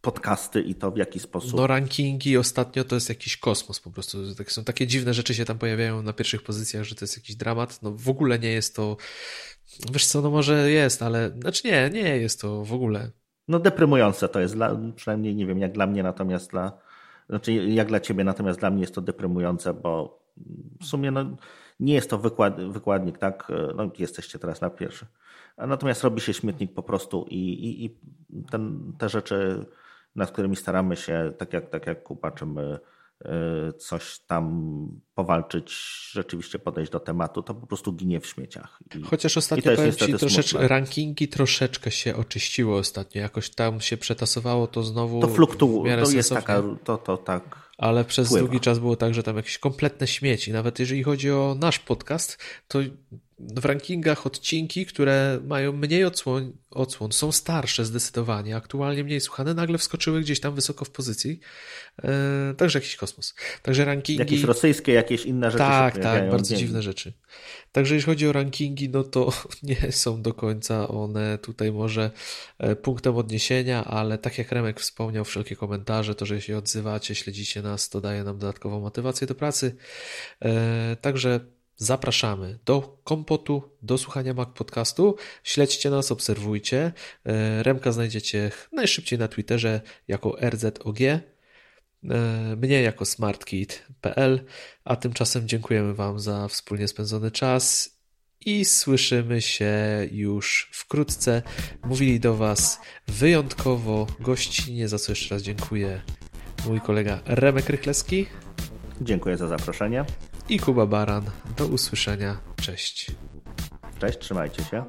podcasty i to w jaki sposób. No rankingi ostatnio to jest jakiś kosmos po prostu. Są takie dziwne rzeczy się tam pojawiają na pierwszych pozycjach, że to jest jakiś dramat. No w ogóle nie jest to, wiesz co, no może jest, ale znaczy nie, nie jest to w ogóle. No deprymujące to jest, dla, przynajmniej nie wiem jak dla mnie, natomiast dla, znaczy jak dla ciebie, natomiast dla mnie jest to deprymujące, bo w sumie no, nie jest to wykład, wykładnik, tak? No, jesteście teraz na pierwszy. Natomiast robi się śmietnik po prostu i, i, i ten, te rzeczy, nad którymi staramy się, tak jak, tak jak upaczymy, Y, coś tam powalczyć, rzeczywiście podejść do tematu, to po prostu ginie w śmieciach. I, Chociaż ostatnio powiem Ci, troszeczkę, rankingi troszeczkę się oczyściło ostatnio, jakoś tam się przetasowało to znowu. To fluktuuje, to jest taka, to, to tak. Ale przez wpływa. długi czas było tak, że tam jakieś kompletne śmieci. Nawet jeżeli chodzi o nasz podcast, to w rankingach odcinki, które mają mniej odsłon, odsłon, są starsze zdecydowanie, aktualnie mniej słuchane, nagle wskoczyły gdzieś tam wysoko w pozycji. E, także jakiś kosmos. Także rankingi. Jakieś rosyjskie, jakieś inne rzeczy. Tak, tak, bardzo dziwne rzeczy. Także jeśli chodzi o rankingi, no to nie są do końca one tutaj może e, punktem odniesienia, ale tak jak Remek wspomniał, wszelkie komentarze, to, że się odzywacie, śledzicie nas, to daje nam dodatkową motywację do pracy. E, także Zapraszamy do kompotu, do słuchania Mac Podcastu. Śledźcie nas, obserwujcie. E, Remka znajdziecie najszybciej na Twitterze jako RZOG, e, mnie jako smartkit.pl, a tymczasem dziękujemy Wam za wspólnie spędzony czas i słyszymy się już wkrótce. Mówili do Was wyjątkowo gościnnie, za co jeszcze raz dziękuję mój kolega Remek Rychlewski. Dziękuję za zaproszenie i Kuba Baran. Do usłyszenia. Cześć. Cześć, trzymajcie się.